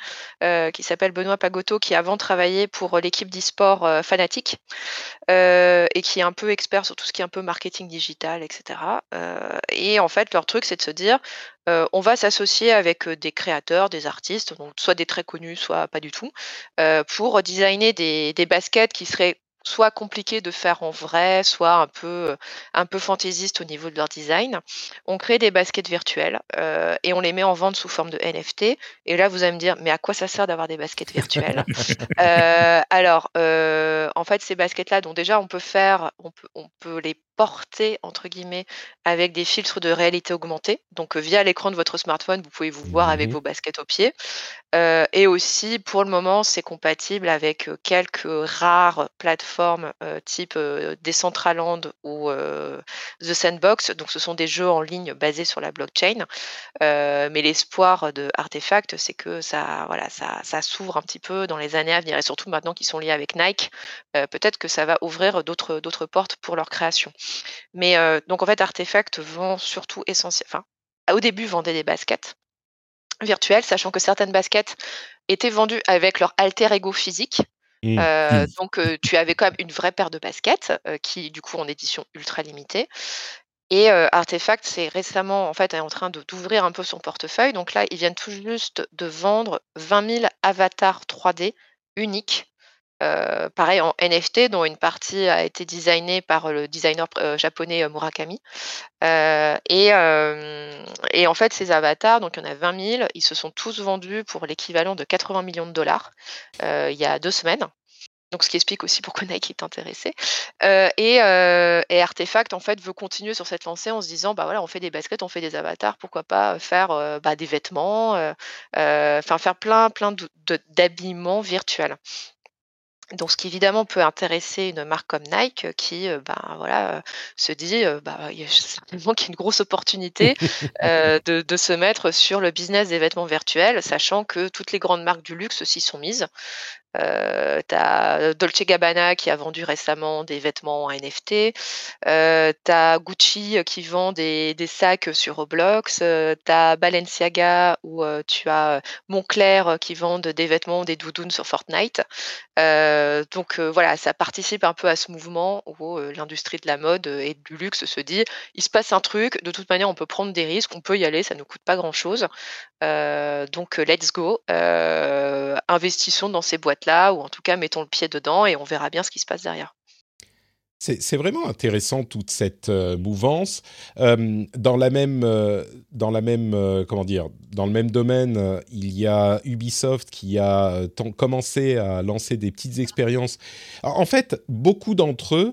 qui s'appelle Benoît Pagotto, qui avant travaillait pour l'équipe d'e-sport Fanatic et qui est un peu expert sur tout ce qui est un peu marketing digital, etc. et en fait, leur truc, c'est de se dire, on va s'associer avec des créateurs, des artistes, donc soit des très connus, soit pas du tout, pour designer des, des baskets qui seraient soit compliqué de faire en vrai, soit un peu, un peu fantaisiste au niveau de leur design. On crée des baskets virtuelles euh, et on les met en vente sous forme de NFT. Et là, vous allez me dire, mais à quoi ça sert d'avoir des baskets virtuelles? Euh, Alors, euh, en fait, ces baskets-là, donc déjà, on peut faire, on peut, on peut les porter entre guillemets avec des filtres de réalité augmentée. Donc via l'écran de votre smartphone, vous pouvez vous voir avec vos baskets aux pieds. et aussi, pour le moment, c'est compatible avec quelques rares plateformes type Decentraland ou The Sandbox. Donc ce sont des jeux en ligne basés sur la blockchain. mais l'espoir de Artefact, c'est que ça, voilà, ça, ça s'ouvre un petit peu dans les années à venir et surtout maintenant qu'ils sont liés avec Nike, peut-être que ça va ouvrir d'autres d'autres portes pour leur création. Mais donc en fait, Artefact vend surtout essentiel. Enfin, au début, vendait des baskets virtuelles, sachant que certaines baskets étaient vendues avec leur alter ego physique. Mmh. Mmh. Donc, tu avais quand même une vraie paire de baskets qui, du coup, en édition ultra limitée. Et Artefact, c'est récemment, en fait, est en train d'ouvrir un peu son portefeuille. Donc là, ils viennent tout juste de vendre 20 000 avatars 3D uniques euh, pareil en NFT, dont une partie a été designée par le designer euh, japonais euh, Murakami. et, et, en fait, ces avatars, donc il y en a 20 000, ils se sont tous vendus pour l'équivalent de 80 millions de dollars il y a deux semaines. Donc, ce qui explique aussi pourquoi Nike est intéressé. et, et, Artefact, en fait, veut continuer sur cette lancée en se disant, bah voilà, on fait des baskets, on fait des avatars, pourquoi pas faire bah, des vêtements, enfin faire plein, plein d'habillements virtuels. Donc, ce qui évidemment peut intéresser une marque comme Nike qui, euh, ben, euh, se dit, euh, bah, il y a certainement qu'il y a une grosse opportunité de, se mettre sur le business des vêtements virtuels, sachant que toutes les grandes marques du luxe s'y sont mises. Euh, tu as Dolce Gabbana qui a vendu récemment des vêtements en NFT. Euh, tu as Gucci qui vend des, sacs sur Roblox. Euh, tu as Balenciaga ou tu as Montclair qui vendent des vêtements, des doudounes sur Fortnite. donc voilà, ça participe un peu à ce mouvement où l'industrie de la mode et du luxe se dit il se passe un truc, de toute manière on peut prendre des risques, on peut y aller, ça ne coûte pas grand chose. donc let's go, investissons dans ces boîtes là, ou en tout cas mettons le pied dedans et on verra bien ce qui se passe derrière. C'est vraiment intéressant toute cette euh, mouvance. Euh, dans la même, euh, dans la même, comment dire, dans le même domaine, il y a Ubisoft qui a commencé à lancer des petites expériences. en fait, beaucoup d'entre eux,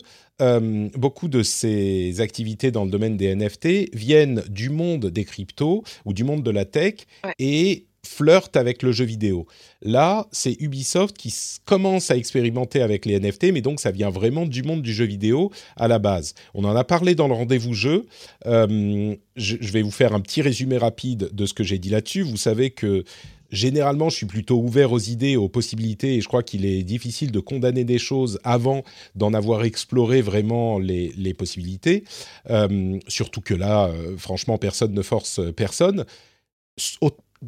beaucoup de ces activités dans le domaine des NFT viennent du monde des cryptos ou du monde de la tech et flirte avec le jeu vidéo. Là, c'est Ubisoft qui commence à expérimenter avec les NFT, mais donc ça vient vraiment du monde du jeu vidéo à la base. On en a parlé dans le rendez-vous jeu. Euh, je, vais vous faire un petit résumé rapide de ce que j'ai dit là-dessus. Vous savez que généralement, je suis plutôt ouvert aux idées, aux possibilités, et je crois qu'il est difficile de condamner des choses avant d'en avoir exploré vraiment les, possibilités. Euh, surtout que là, euh, franchement, personne ne force personne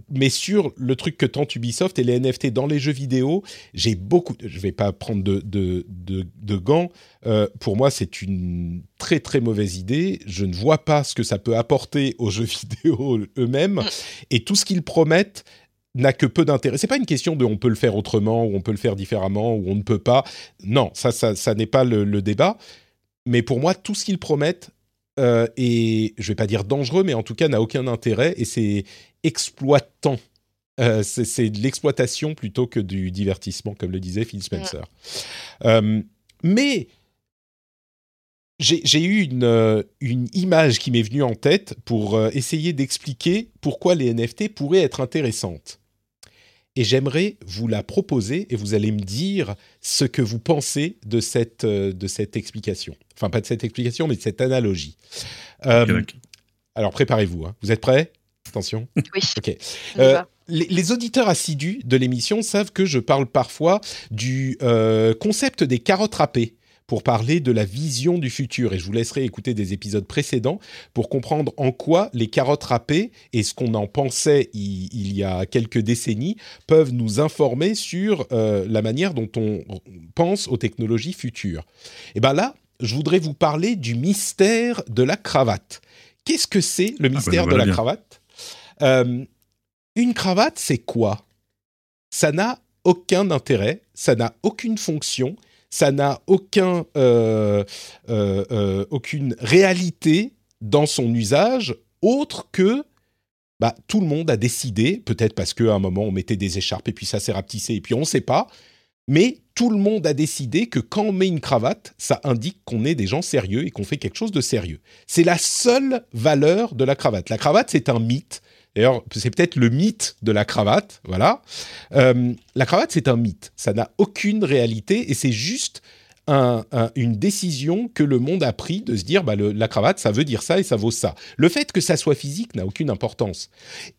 mais sur le truc que tente Ubisoft et les NFT dans les jeux vidéo, j'ai beaucoup. Je vais pas prendre de, de, de, gants. Euh, pour moi, c'est une très très mauvaise idée. Je ne vois pas ce que ça peut apporter aux jeux vidéo eux-mêmes. Et tout ce qu'ils promettent n'a que peu d'intérêt. C'est pas une question de on peut le faire autrement ou on peut le faire différemment ou on ne peut pas. Non, ça, ça, ça n'est pas le, débat. Mais pour moi, tout ce qu'ils promettent euh, et je vais pas dire dangereux, mais en tout cas n'a aucun intérêt et c'est exploitant. Euh, c'est de l'exploitation plutôt que du divertissement, comme le disait Phil Spencer. Euh, mais j'ai eu une, une, image qui m'est venue en tête pour essayer d'expliquer pourquoi les NFT pourraient être intéressantes et j'aimerais vous la proposer et vous allez me dire ce que vous pensez de cette, euh, de cette explication. Enfin, pas de cette explication, mais de cette analogie. Euh, alors, préparez-vous. Hein. Vous êtes prêts? Attention. Oui. Ok. Euh, les, auditeurs assidus de l'émission savent que je parle parfois du concept des carottes râpées pour parler de la vision du futur. Et je vous laisserai écouter des épisodes précédents pour comprendre en quoi les carottes râpées et ce qu'on en pensait il, y a quelques décennies peuvent nous informer sur euh, la manière dont on pense aux technologies futures. Et bien là, je voudrais vous parler du mystère de la cravate. Qu'est-ce que c'est le ah, mystère de la cravate? Euh, Une cravate, c'est quoi? Ça n'a aucun intérêt, ça n'a aucune fonction, ça n'a aucun, euh, euh, aucune réalité dans son usage autre que bah, tout le monde a décidé, peut-être parce qu'à un moment on mettait des écharpes et puis ça s'est rapetissé et puis on ne sait pas, mais tout le monde a décidé que quand on met une cravate, ça indique qu'on est des gens sérieux et qu'on fait quelque chose de sérieux. C'est la seule valeur de la cravate. La cravate, c'est un mythe. D'ailleurs, c'est peut-être le mythe de la cravate, voilà. Euh, la cravate, c'est un mythe. Ça n'a aucune réalité et c'est juste une décision que le monde a pris de se dire, bah, la cravate, ça veut dire ça et ça vaut ça. Le fait que ça soit physique n'a aucune importance.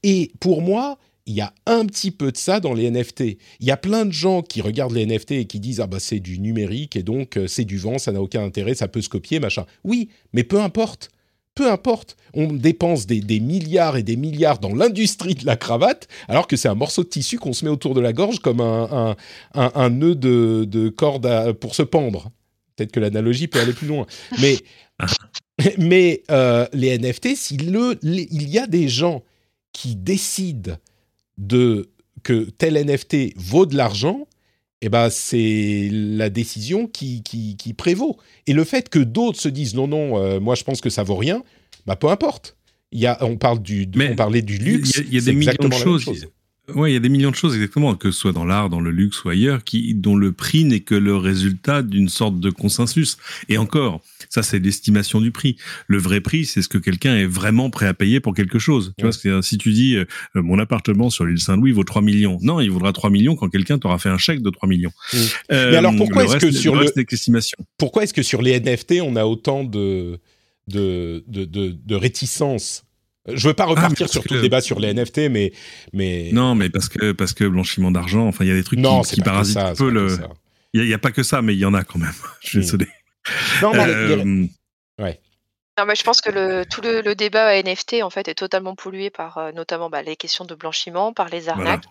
Et pour moi, il y a un petit peu de ça dans les NFT. Il y a plein de gens qui regardent les NFT et qui disent ah bah c'est du numérique et donc euh, c'est du vent, ça n'a aucun intérêt, ça peut se copier, machin. Oui, mais peu importe peu importe, on dépense des, milliards et des milliards dans l'industrie de la cravate, alors que c'est un morceau de tissu qu'on se met autour de la gorge comme un, un, nœud de, corde pour se pendre. Peut-être que l'analogie peut aller plus loin. Mais, mais euh, les NFT, s'il il y a des gens qui décident de, que tel NFT vaut de l'argent, eh ben, c'est la décision qui, qui, prévaut. Et le fait que d'autres se disent non, non, euh, moi je pense que ça vaut rien, bah, peu importe. Il y a, on, parle du, on parlait du luxe. Il y a, des millions de choses. Oui, il y a des millions de choses exactement, que ce soit dans l'art, dans le luxe ou ailleurs, qui, dont le prix n'est que le résultat d'une sorte de consensus. Et encore, ça c'est l'estimation du prix. Le vrai prix, c'est ce que quelqu'un est vraiment prêt à payer pour quelque chose. Tu vois, si tu dis euh, mon appartement sur l'île Saint-Louis vaut 3 millions, non, il vaudra 3 millions quand quelqu'un t'aura fait un chèque de 3 millions. Euh, Mais alors pourquoi est-ce que sur le, pourquoi est-ce que sur les NFT on a autant de de, de, de, de réticence je veux pas repartir ah, sur tout le débat sur les NFT, mais mais non, mais parce que parce que blanchiment d'argent, enfin il y a des trucs qui, parasitent un peu le. Il n'y a, pas que ça, mais il y en a quand même. je suis hmm. désolé. Non, euh, ouais. Non, mais je pense que le, tout le, débat NFT en fait est totalement pollué par euh, notamment bah, les questions de blanchiment, par les arnaques,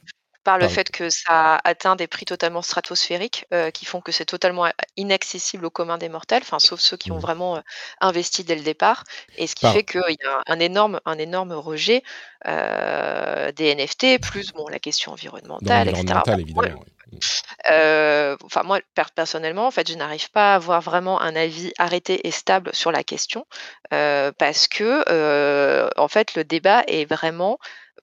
par le fait que ça atteint des prix totalement stratosphériques euh, qui font que c'est totalement inaccessible au commun des mortels, enfin sauf ceux qui ont vraiment investi dès le départ, et ce qui fait qu'il y a un énorme, un énorme rejet des NFT, plus bon la question environnementale, etc. enfin moi personnellement, je n'arrive pas à avoir vraiment un avis arrêté et stable sur la question parce que en fait, le débat est vraiment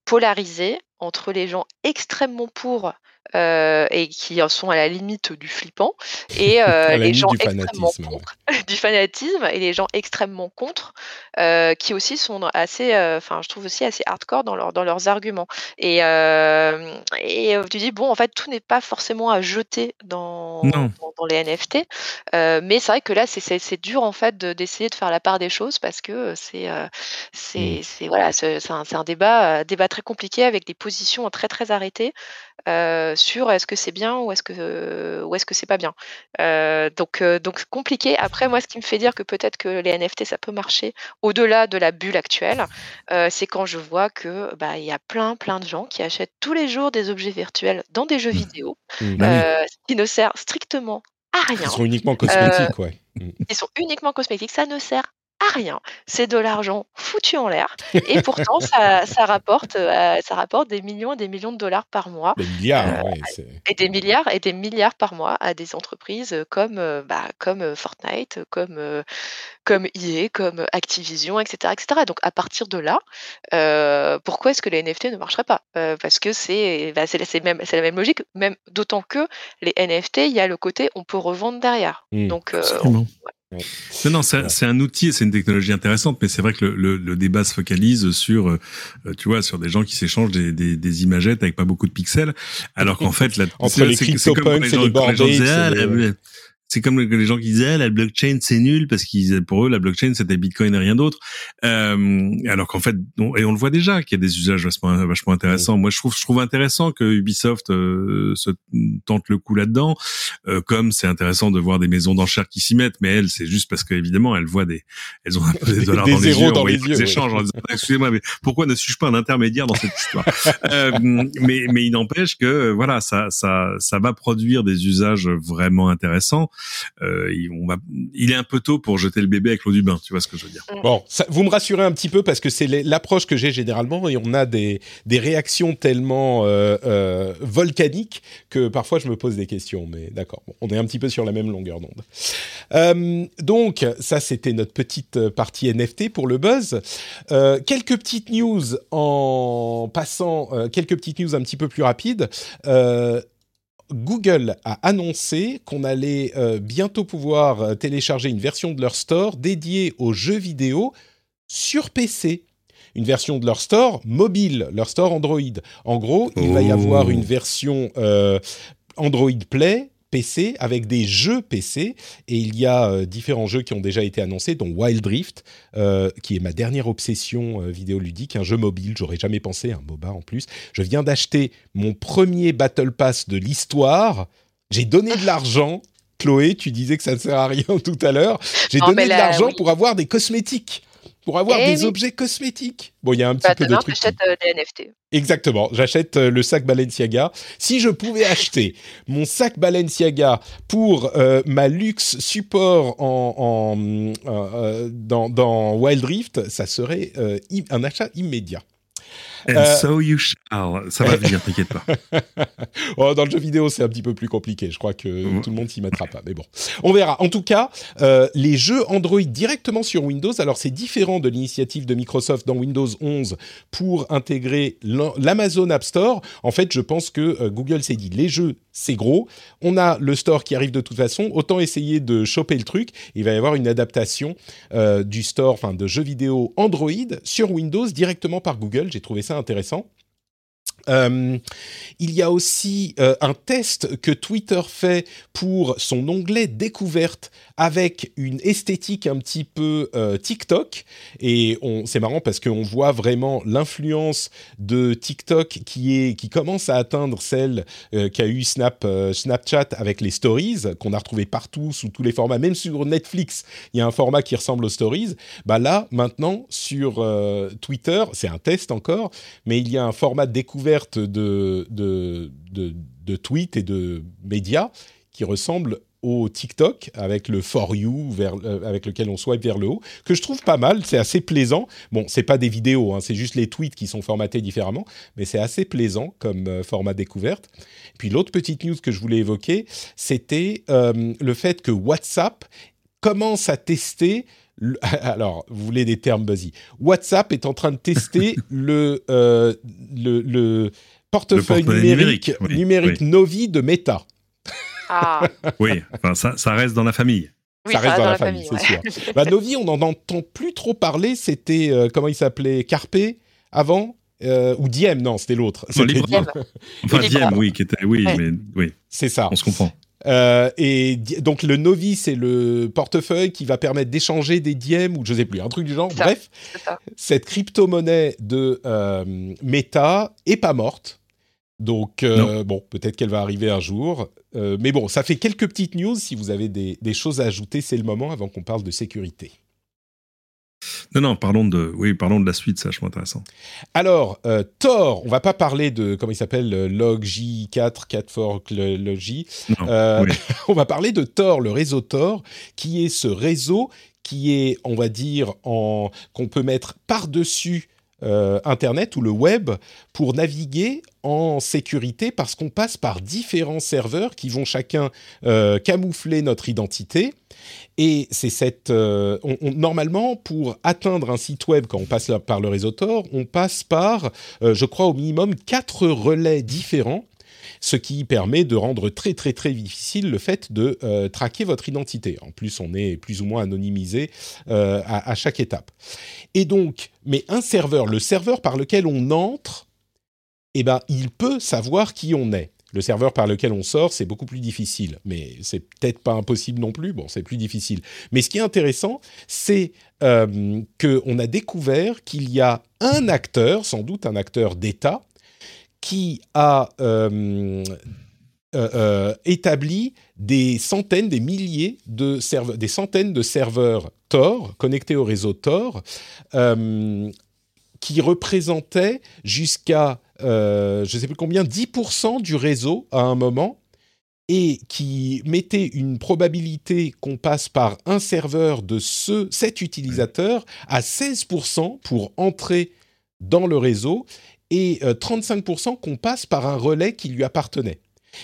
polarisé entre les gens extrêmement pour euh, et qui en sont à la limite du flippant, et euh, les gens extrêmement contre, du fanatisme, et les gens extrêmement contre, euh, qui aussi sont assez, enfin, je trouve aussi assez hardcore dans, leur, dans leurs arguments. Et, et tu dis, bon, en fait, tout n'est pas forcément à jeter dans, dans, les NFT, mais c'est vrai que là, c'est dur, en fait, d'essayer de, faire la part des choses, parce que c'est c'est mmh. voilà, c'est un, un, débat, débat très compliqué, avec des positions très, très arrêtées sur est-ce que c'est bien ou est-ce que ou est-ce que c'est pas bien. donc donc compliqué. Après moi, ce qui me fait dire que peut-être que les NFT ça peut marcher au-delà de la bulle actuelle, c'est quand je vois que bah il y a plein plein de gens qui achètent tous les jours des objets virtuels dans des jeux mmh. vidéo, mmh. Bah ce qui ne sert strictement à rien. Ils sont uniquement cosmétiques, ouais. Ils sont uniquement cosmétiques, ça ne sert rien. C'est de l'argent foutu en l'air. Et pourtant, ça, rapporte, euh, ça rapporte des millions et des millions de dollars par mois. Des milliards, euh, Et des milliards et des milliards par mois à des entreprises comme, euh, bah, comme Fortnite, comme, comme EA, comme Activision, etc., etc. Donc, à partir de là, pourquoi est-ce que les NFT ne marcheraient pas? Parce que c'est bah, même, la même logique, même d'autant que les NFT, il y a le côté on peut revendre derrière. Mmh. Donc, non, non, c'est un outil, c'est une technologie intéressante, mais c'est vrai que le, le, débat se focalise sur, euh, tu vois, sur des gens qui s'échangent des, des, des, imagettes avec pas beaucoup de pixels, alors qu'en fait, la, entre les CryptoPunks et les, les c'est comme les gens qui disaient la blockchain c'est nul parce qu'ils pour eux la blockchain c'était Bitcoin et rien d'autre. Euh, alors qu'en fait et on le voit déjà qu'il y a des usages vachement, vachement intéressants. Moi je trouve je trouve intéressant que Ubisoft euh, se tente le coup là-dedans. Euh, comme c'est intéressant de voir des maisons d'enchères qui s'y mettent, mais elles c'est juste parce qu'évidemment elles voient des elles ont un peu des dollars dans, les yeux, dans les yeux, échanges excusez-moi mais pourquoi ne suis-je pas un intermédiaire dans cette histoire? Euh, Mais mais il n'empêche que voilà ça ça ça va produire des usages vraiment intéressants euh, on va, il est un peu tôt pour jeter le bébé avec l'eau du bain, tu vois ce que je veux dire. Bon, ça, vous me rassurez un petit peu parce que c'est l'approche que j'ai généralement et on a des, des réactions tellement euh, euh, volcaniques que parfois je me pose des questions. Mais d'accord, on est un petit peu sur la même longueur d'onde. Euh, donc ça, c'était notre petite partie NFT pour le buzz. Euh, quelques petites news en passant, euh, quelques petites news un petit peu plus rapides. Google a annoncé qu'on allait euh, bientôt pouvoir euh, télécharger une version de leur store dédiée aux jeux vidéo sur PC. Une version de leur store mobile, leur store Android. En gros, il va y avoir une version euh, Android Play PC avec des jeux PC et il y a euh, différents jeux qui ont déjà été annoncés dont Wild Rift euh, qui est ma dernière obsession euh, vidéoludique un jeu mobile. J'aurais jamais pensé un MOBA en plus. Je viens d'acheter mon premier Battle Pass de l'histoire. J'ai donné de l'argent. Chloé tu disais que ça ne sert à rien tout à l'heure. J'ai donné de l'argent pour avoir des cosmétiques pour avoir eh des objets cosmétiques. Bon, il y a un petit bah, peu de trucs. J'achète euh, des NFT. Exactement, j'achète euh, le sac Balenciaga. Si je pouvais acheter mon sac Balenciaga pour euh, ma luxe support en, dans, dans, Wild Rift, ça serait un achat immédiat. And euh, so you shall. Ça va venir, t'inquiète pas. oh, dans le jeu vidéo, c'est un petit peu plus compliqué. Je crois que tout le monde s'y mettra pas. Mais bon, on verra. En tout cas, euh, les jeux Android directement sur Windows, alors c'est différent de l'initiative de Microsoft dans Windows 11 pour intégrer l'Amazon App Store. En fait, je pense que euh, Google s'est dit, les jeux, c'est gros. On a le store qui arrive de toute façon. Autant essayer de choper le truc. Il va y avoir une adaptation du store, enfin de jeux vidéo Android sur Windows directement par Google. J'ai trouvé ça intéressant. Euh, il y a aussi euh, un test que Twitter fait pour son onglet découverte avec une esthétique un petit peu euh, TikTok. Et c'est marrant parce qu'on voit vraiment l'influence de TikTok qui, est, qui commence à atteindre celle qu'a eu Snap, Snapchat avec les stories, qu'on a retrouvé partout, sous tous les formats, même sur Netflix, il y a un format qui ressemble aux stories. Bah là, maintenant, sur Twitter, c'est un test encore, mais il y a un format découverte de, de, de, tweets et de médias qui ressemble au TikTok avec le For You euh, avec lequel on swipe vers le haut, que je trouve pas mal. C'est assez plaisant. Bon, c'est pas des vidéos, hein, c'est juste les tweets qui sont formatés différemment, mais c'est assez plaisant comme euh, format découverte. Puis l'autre petite news que je voulais évoquer, c'était le fait que WhatsApp commence à tester alors, vous voulez des termes buzzy. WhatsApp est en train de tester le, le, le, portefeuille numérique, numérique, Novi de Meta. Ah. oui, enfin, ça, ça reste dans la famille. ça, reste dans, la, famille, c'est sûr. bah, Novi, on n'en entend plus trop parler. C'était, euh, comment il s'appelait Carpe avant euh, Ou Diem, non, c'était l'autre. Diem. Enfin, Diem, oui, qui était, oui, mais oui. C'est ça. On se comprend. Euh, et donc le Novi, c'est le portefeuille qui va permettre d'échanger des diem ou je sais plus, un truc du genre. Bref, cette crypto-monnaie de Meta est pas morte. Donc, euh, bon, peut-être qu'elle va arriver un jour. Euh, mais bon, ça fait quelques petites news. Si vous avez des, choses à ajouter, c'est le moment avant qu'on parle de sécurité. Non, non, parlons de, oui, parlons de la suite, c'est vachement intéressant. Alors, euh, Tor, on va pas parler de, comment il s'appelle, Log J4, 4 for Log on va parler de Tor, le réseau Tor, qui est ce réseau qui est, on va dire, en, qu'on peut mettre par-dessus euh, Internet ou le web pour naviguer en sécurité parce qu'on passe par différents serveurs qui vont chacun euh, camoufler notre identité. Et c'est cette euh, normalement pour atteindre un site web quand on passe par le réseau Tor, on passe par, je crois au minimum quatre relais différents ce qui permet de rendre très très très difficile le fait de euh, traquer votre identité. En plus, on est plus ou moins anonymisé euh, à, chaque étape. Et donc, mais un serveur, le serveur par lequel on entre, eh ben, il peut savoir qui on est. Le serveur par lequel on sort, c'est beaucoup plus difficile, mais c'est peut-être pas impossible non plus. Bon, c'est plus difficile. Mais ce qui est intéressant, c'est euh, qu'on a découvert qu'il y a un acteur, sans doute un acteur d'État, qui a euh, euh, établi des centaines, des milliers de serveurs, des centaines de serveurs Tor connectés au réseau Tor, qui représentaient jusqu'à, je ne sais plus combien, 10% du réseau à un moment, et qui mettait une probabilité qu'on passe par un serveur de ce, cet utilisateur à 16% pour entrer dans le réseau et 35% euh, qu'on passe par un relais qui lui appartenait.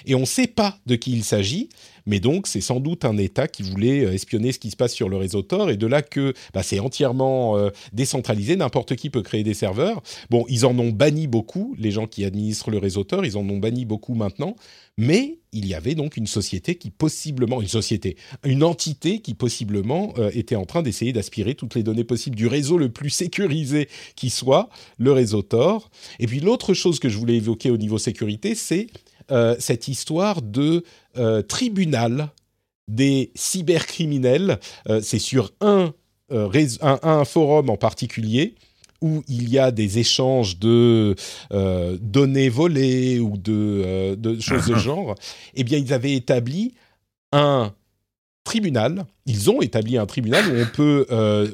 Et on ne sait pas de qui il s'agit, mais donc c'est sans doute un État qui voulait euh, espionner ce qui se passe sur le réseau Tor, et de là que bah, c'est entièrement euh, décentralisé, n'importe qui peut créer des serveurs. Bon, ils en ont banni beaucoup, les gens qui administrent le réseau Tor, ils en ont banni beaucoup maintenant, mais il y avait donc une société qui possiblement, une société, une entité qui possiblement euh, était en train d'essayer d'aspirer toutes les données possibles du réseau le plus sécurisé qui soit, le réseau Tor. Et puis l'autre chose que je voulais évoquer au niveau sécurité, c'est euh, cette histoire de euh, tribunal des cybercriminels. c'est sur un, un forum en particulier où il y a des échanges de euh, données volées ou de, euh, choses de genre, eh bien, ils avaient établi un tribunal ils ont établi un tribunal où on peut euh,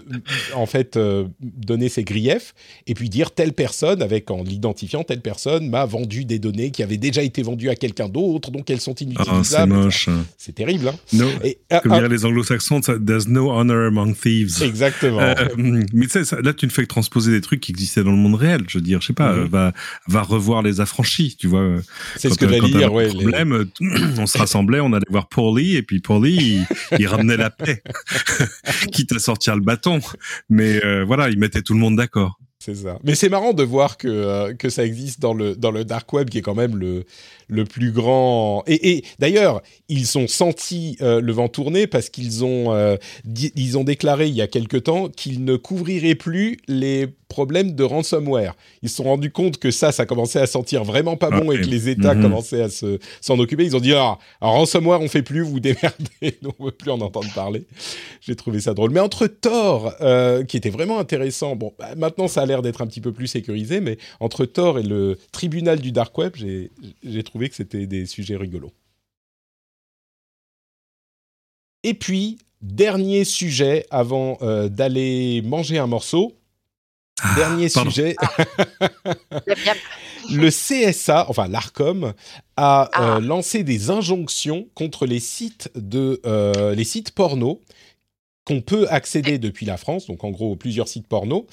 en fait euh, donner ses griefs et puis dire telle personne, avec en l'identifiant, telle personne m'a vendu des données qui avaient déjà été vendues à quelqu'un d'autre, donc elles sont inutilisables. Ah, c'est moche. C'est terrible. Hein no, et, euh, comme diraient les anglo-saxons, there's no honor among thieves. Exactement. mais tu sais, là, tu ne fais que transposer des trucs qui existaient dans le monde réel. Je veux dire, je sais pas, mm-hmm. va, va revoir les affranchis, tu vois. C'est ce que j'allais dire, ouais. Problème, on se rassemblait, on allait voir Paulie, et puis Paulie, il, il ramenait la quitte à sortir le bâton. Mais euh, voilà, il mettait tout le monde d'accord. C'est ça. Mais c'est marrant de voir que, euh, ça existe dans le dark web, qui est quand même le, le plus grand. Et, d'ailleurs, ils ont senti euh, le vent tourner parce qu'ils ont, euh, ils ont déclaré il y a quelque temps qu'ils ne couvriraient plus les problèmes de ransomware. Ils se sont rendus compte que ça, ça commençait à sentir vraiment pas bon et que les États mhm. commençaient à se, s'en occuper. Ils ont dit ah, ransomware, on fait plus, vous démerdez, on veut plus en entendre parler. J'ai trouvé ça drôle. Mais entre Tor, euh, qui était vraiment intéressant, bon, bah, maintenant ça a l'air d'être un petit peu plus sécurisé, mais entre Tor et le tribunal du dark web, j'ai, j'ai trouvé que c'était des sujets rigolos. Et puis, dernier sujet avant euh, d'aller manger un morceau. Ah, dernier sujet. le CSA, enfin l'Arcom, a ah. lancé des injonctions contre les sites de les sites porno qu'on peut accéder depuis la France, donc en gros plusieurs sites porno,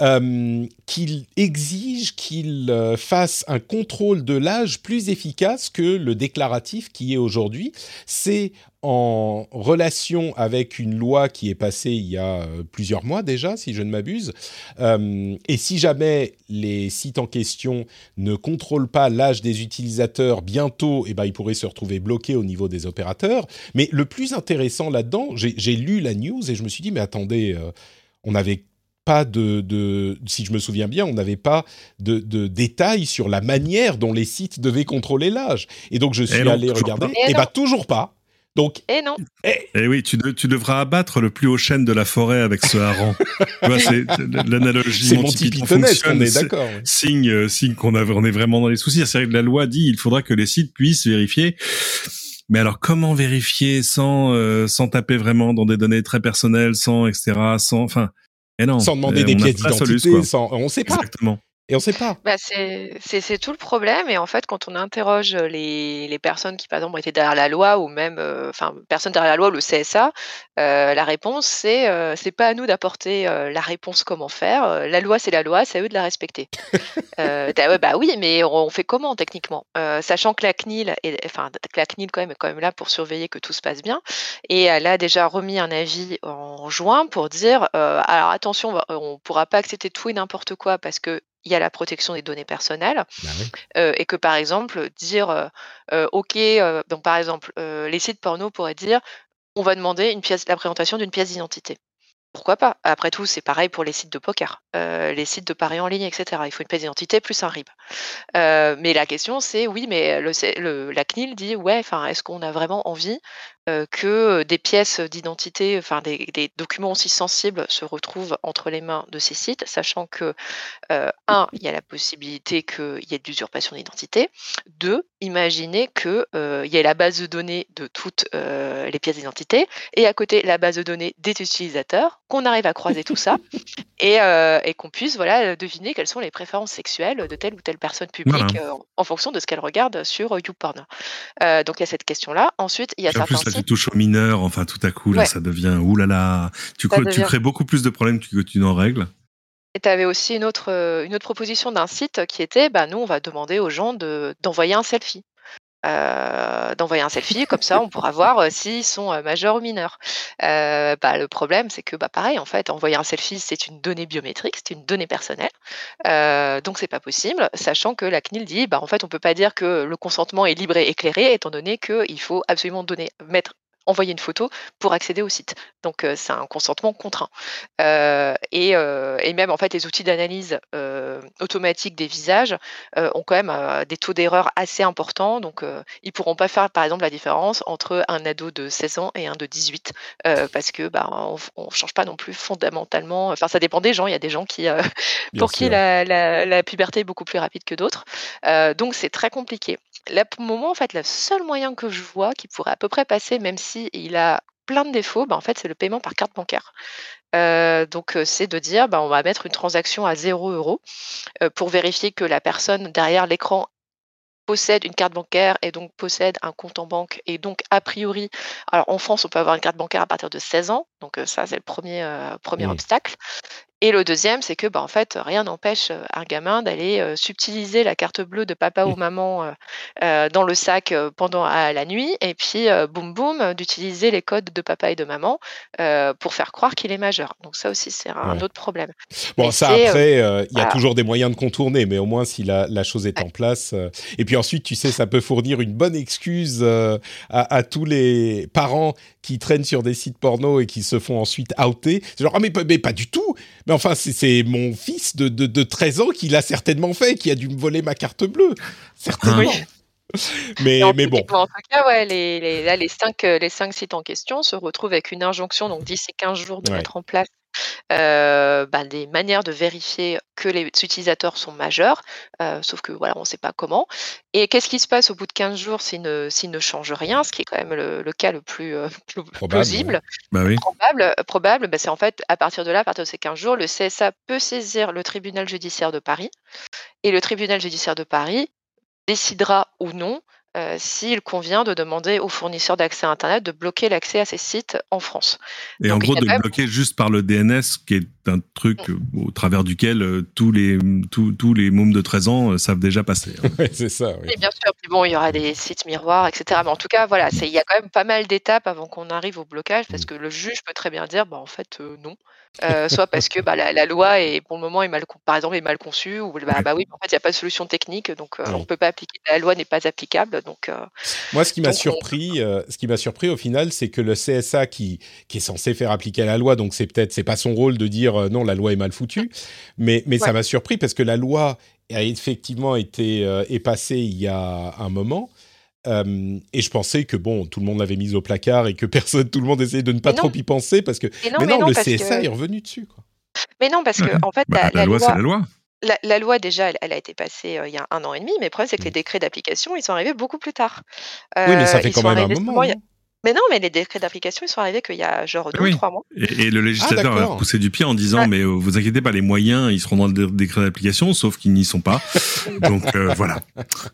euh, qu'il exige qu'il euh, fasse un contrôle de l'âge plus efficace que le déclaratif qui est aujourd'hui. C'est en relation avec une loi qui est passée il y a euh, plusieurs mois déjà, si je ne m'abuse. et si jamais les sites en question ne contrôlent pas l'âge des utilisateurs, bientôt, eh ben, ils pourraient se retrouver bloqués au niveau des opérateurs. Mais le plus intéressant là-dedans, j'ai lu la news et je me suis dit, mais attendez, on avait pas de, si je me souviens bien, on n'avait pas de, détails sur la manière dont les sites devaient contrôler l'âge. Et donc je suis allé regarder, et, bah toujours pas. Donc, et non. Et, eh oui, tu, tu, devras abattre le plus haut chêne de la forêt avec ce hareng. c'est l'analogie. C'est mon Pythonesse, on est d'accord. Signe, euh, signe qu'on on est vraiment dans les soucis. C'est vrai que la loi dit il faudra que les sites puissent vérifier. Mais alors, comment vérifier sans euh, sans taper vraiment dans des données très personnelles, sans etc., sans, enfin, sans demander des pièces d'identité, sans... on ne sait pas. Exactement. Et on ne sait pas. Bah, c'est tout le problème. Et en fait, quand on interroge les, les personnes qui, par exemple, étaient derrière la loi ou même, euh, enfin, personnes derrière la loi ou le CSA, euh, la réponse, c'est euh, c'est pas à nous d'apporter la réponse comment faire. la loi, c'est la loi, c'est à eux de la respecter. bah oui, mais on, fait comment techniquement? Sachant que la CNIL, est, enfin, la CNIL quand même, est quand même là pour surveiller que tout se passe bien. Et elle a déjà remis un avis en juin pour dire alors attention, on ne pourra pas accepter tout et n'importe quoi parce que il y a la protection des données personnelles bah euh, et que par exemple dire euh, euh, ok donc par exemple les sites porno pourraient dire on va demander une pièce la présentation d'une pièce d'identité pourquoi pas? Après tout, c'est pareil pour les sites de poker, les sites de paris en ligne, etc. Il faut une pièce d'identité plus un RIB. mais la question, c'est oui, mais le, la CNIL dit ouais, enfin, est-ce qu'on a vraiment envie que des pièces d'identité, enfin des, documents aussi sensibles se retrouvent entre les mains de ces sites, sachant que, un, il y a la possibilité qu'il y ait de l'usurpation d'identité. Deux, imaginez qu'il y ait la base de données de toutes les pièces d'identité et à côté la base de données des utilisateurs, qu'on arrive à croiser tout ça et, qu'on puisse voilà, deviner quelles sont les préférences sexuelles de telle ou telle personne publique en fonction de ce qu'elle regarde sur YouPorn. donc il y a cette question-là. Ensuite, il y a certains tu touches aux mineurs, enfin tout à coup là ça devient oulala, tu, tu crées beaucoup plus de problèmes que tu n'en règles. Et tu avais aussi une autre, euh, une autre proposition d'un site qui était, bah, nous, on va demander aux gens d'envoyer un selfie. Euh, d'envoyer un selfie, comme ça on pourra voir euh, s'ils sont majeurs ou mineurs. bah, le problème, c'est que bah, pareil, en fait, envoyer un selfie, c'est une donnée biométrique, c'est une donnée personnelle, donc c'est pas possible, sachant que la CNIL dit, bah, en fait, on peut pas dire que le consentement est libre et éclairé, étant donné qu'il faut absolument donner, mettre envoyer une photo pour accéder au site. Donc c'est un consentement contraint. et, même en fait les outils d'analyse automatique des visages ont quand même des taux d'erreur assez importants. Donc ils pourront pas faire par exemple la différence entre un ado de 16 ans et un de 18 parce que bah, on, ne change pas non plus fondamentalement. Enfin ça dépend des gens. Il y a des gens qui pour qui la, la, puberté est beaucoup plus rapide que d'autres. donc c'est très compliqué. Là, pour le moment, en fait, le seul moyen que je vois qui pourrait à peu près passer, même s'il a plein de défauts, bah, en fait, c'est le paiement par carte bancaire. Euh, donc, euh, c'est de dire, bah, on va mettre une transaction à 0 euros euh, pour vérifier que la personne derrière l'écran possède une carte bancaire et donc possède un compte en banque et donc a priori, alors en France on peut avoir une carte bancaire à partir de 16 ans, donc ça c'est le premier, premier obstacle. Et le deuxième, c'est que, bah, en fait, rien n'empêche un gamin d'aller subtiliser la carte bleue de papa ou mmh. maman dans le sac pendant la nuit, et puis boum boum, d'utiliser les codes de papa et de maman pour faire croire qu'il est majeur. Donc ça aussi, c'est un autre problème. Bon, ça après, il y a toujours des moyens de contourner, mais au moins si la, chose est en place. et puis ensuite, tu sais, ça peut fournir une bonne excuse à, à, tous les parents qui traînent sur des sites porno et qui se font ensuite outer. C'est genre, ah mais, mais pas du tout mais enfin, c'est mon fils de, de, 13 ans qui l'a certainement fait, qui a dû me voler ma carte bleue. Certainement. mais, mais bon. En tout cas, ouais, les, les, là, les, cinq, les cinq sites en question se retrouvent avec une injonction, donc 10 et 15 jours de mettre en place euh, bah, des manières de vérifier que les utilisateurs sont majeurs, euh, sauf que voilà, on ne sait pas comment. Et qu'est-ce qui se passe au bout de 15 jours s'ils ne, s'ils ne changent rien, ce qui est quand même le, le cas le plus, euh, plus Probable, plausible, Bah oui. probable, probable bah, c'est en fait à partir de là, à partir de ces 15 jours, le CSA peut saisir le tribunal judiciaire de Paris et le tribunal judiciaire de Paris décidera ou non euh, s'il convient de demander aux fournisseurs d'accès à Internet de bloquer l'accès à ces sites en France. Et en Donc, gros, de même- bloquer juste par le DNS, qui est un truc Mm. au travers duquel euh, tous les tous, tous les mômes de 13 ans euh, savent déjà passer. hein. C'est ça. oui. Oui, bien sûr. Bon, il y aura des sites miroirs, etc. Mais en tout cas, voilà, il y a quand même pas mal d'étapes avant qu'on arrive au blocage, parce Mm. que le juge peut très bien dire, bah en fait, euh, non. Euh, soit parce que bah, la, la loi est pour le moment est mal, par exemple, est mal conçue, ou bah, bah oui, en fait, il n'y a pas de solution technique, donc euh, on peut pas appliquer. La loi n'est pas applicable, donc. euh, Moi, ce qui m'a on- surpris, ce qui m'a surpris au final, c'est que le CSA qui, qui est censé faire appliquer la loi, donc c'est peut-être c'est pas son rôle de dire non, la loi est mal foutue, mais mais ça m'a surpris parce que la loi a effectivement été est passée il y a un moment. Euh, et je pensais que bon, tout le monde l'avait mise au placard et que personne, tout le monde essayait de ne pas Mais trop non. y penser parce que. Mais non, mais mais non, non, le CSA que- est revenu dessus. Quoi. Mais non, parce que Ouais. en fait, Bah, la, la, loi, c'est la loi. La, la loi, déjà, elle, elle a été passée euh, il y a un an et demi, mais le problème, c'est que les Mm. décrets d'application, ils sont arrivés beaucoup plus tard. oui, mais ça Euh, fait quand même un moment. seulement il y a- non? Mais non, mais les décrets d'application, ils sont arrivés qu'il y a genre deux Oui. ou trois mois. Et, et le législateur d'accord. a poussé du pied en disant Ouais. mais euh, vous inquiétez pas, les moyens ils seront dans le dé- décret d'application, sauf qu'ils n'y sont pas. Donc euh, voilà.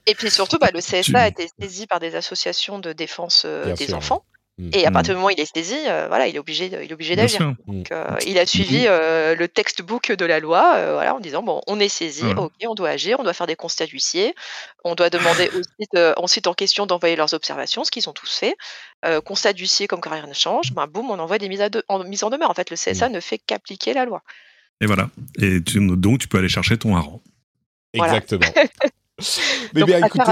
Et puis surtout, bah, le CSA Tu- a été saisi par des associations de défense euh, des sûr, enfants. Mm. Et à Mm. partir du moment où il est saisi, euh, voilà, il est obligé, de- il est obligé d'agir. Donc, euh, il a suivi euh, le textbook de la loi, euh, voilà, en disant bon, on est saisi, Ouais. ok, on doit agir, on doit faire des constats d'huissier, on doit demander au site, euh, au site en question d'envoyer leurs observations, ce qu'ils ont tous fait. Euh, constat d'huissier comme que rien ne change, ben boum, on envoie des mises, à de- en, mise en demeure. En fait, le CSA ne fait qu'appliquer la loi. Et voilà. Et tu- donc tu peux aller chercher ton hareng. Voilà. Mais Donc, bien, écoutez.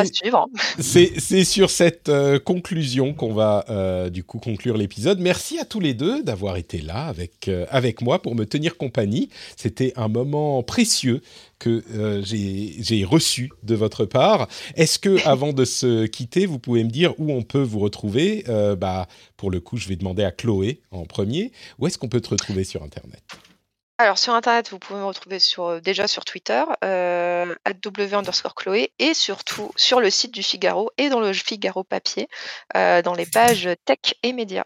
C'est sur cette euh, conclusion qu'on va euh, du coup conclure l'épisode. Merci à tous les deux d'avoir été là avec, euh, avec moi pour me tenir compagnie. C'était un moment précieux que j'ai j'ai reçu de votre part. Est-ce que avant de se quitter, vous pouvez me dire où on peut vous retrouver? Bah, Pour le coup, je vais demander à Chloé en premier. Où est-ce qu'on peut te retrouver sur Internet? Alors sur internet, vous pouvez me retrouver sur, euh, déjà sur Twitter, euh, w underscore Chloé, et surtout sur le site du Figaro et dans le Figaro papier, euh, dans les pages tech et médias.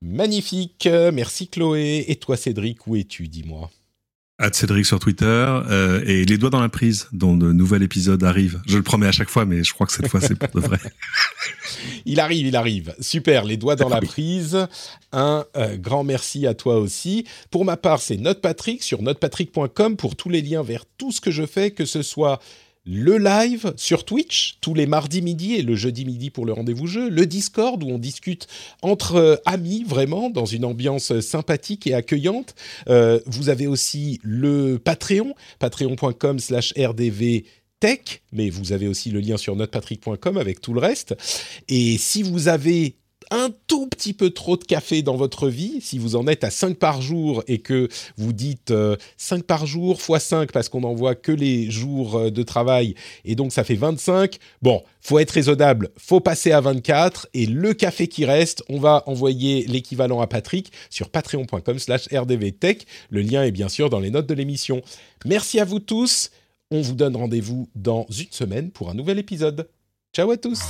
Magnifique, merci Chloé. Et toi Cédric, où es-tu? Dis-moi. At Cédric sur Twitter euh, et les doigts dans la prise dont le nouvel épisode arrive. Je le promets à chaque fois, mais je crois que cette fois c'est pour de vrai. Il arrive, il arrive. Super, les doigts dans la prise. Un euh, grand merci à toi aussi. Pour ma part, c'est NotePatrick sur notepatrick.com pour tous les liens vers tout ce que je fais, que ce soit le live sur Twitch tous les mardis midi et le jeudi midi pour le rendez-vous jeu, le Discord où on discute entre euh, amis vraiment dans une ambiance euh, sympathique et accueillante. Euh, vous avez aussi le Patreon, patreon.com slash rdv tech, mais vous avez aussi le lien sur notepatrick.com avec tout le reste. Et si vous avez un tout petit peu trop de café dans votre vie, si vous en êtes à 5 par jour et que vous dites euh, 5 par jour fois 5 parce qu'on n'en voit que les jours euh, de travail et donc ça fait 25, bon, faut être raisonnable, faut passer à 24 et le café qui reste, on va envoyer l'équivalent à Patrick sur patreon.com slash rdvtech. Le lien est bien sûr dans les notes de l'émission. Merci à vous tous. On vous donne rendez-vous dans une semaine pour un nouvel épisode. Ciao à tous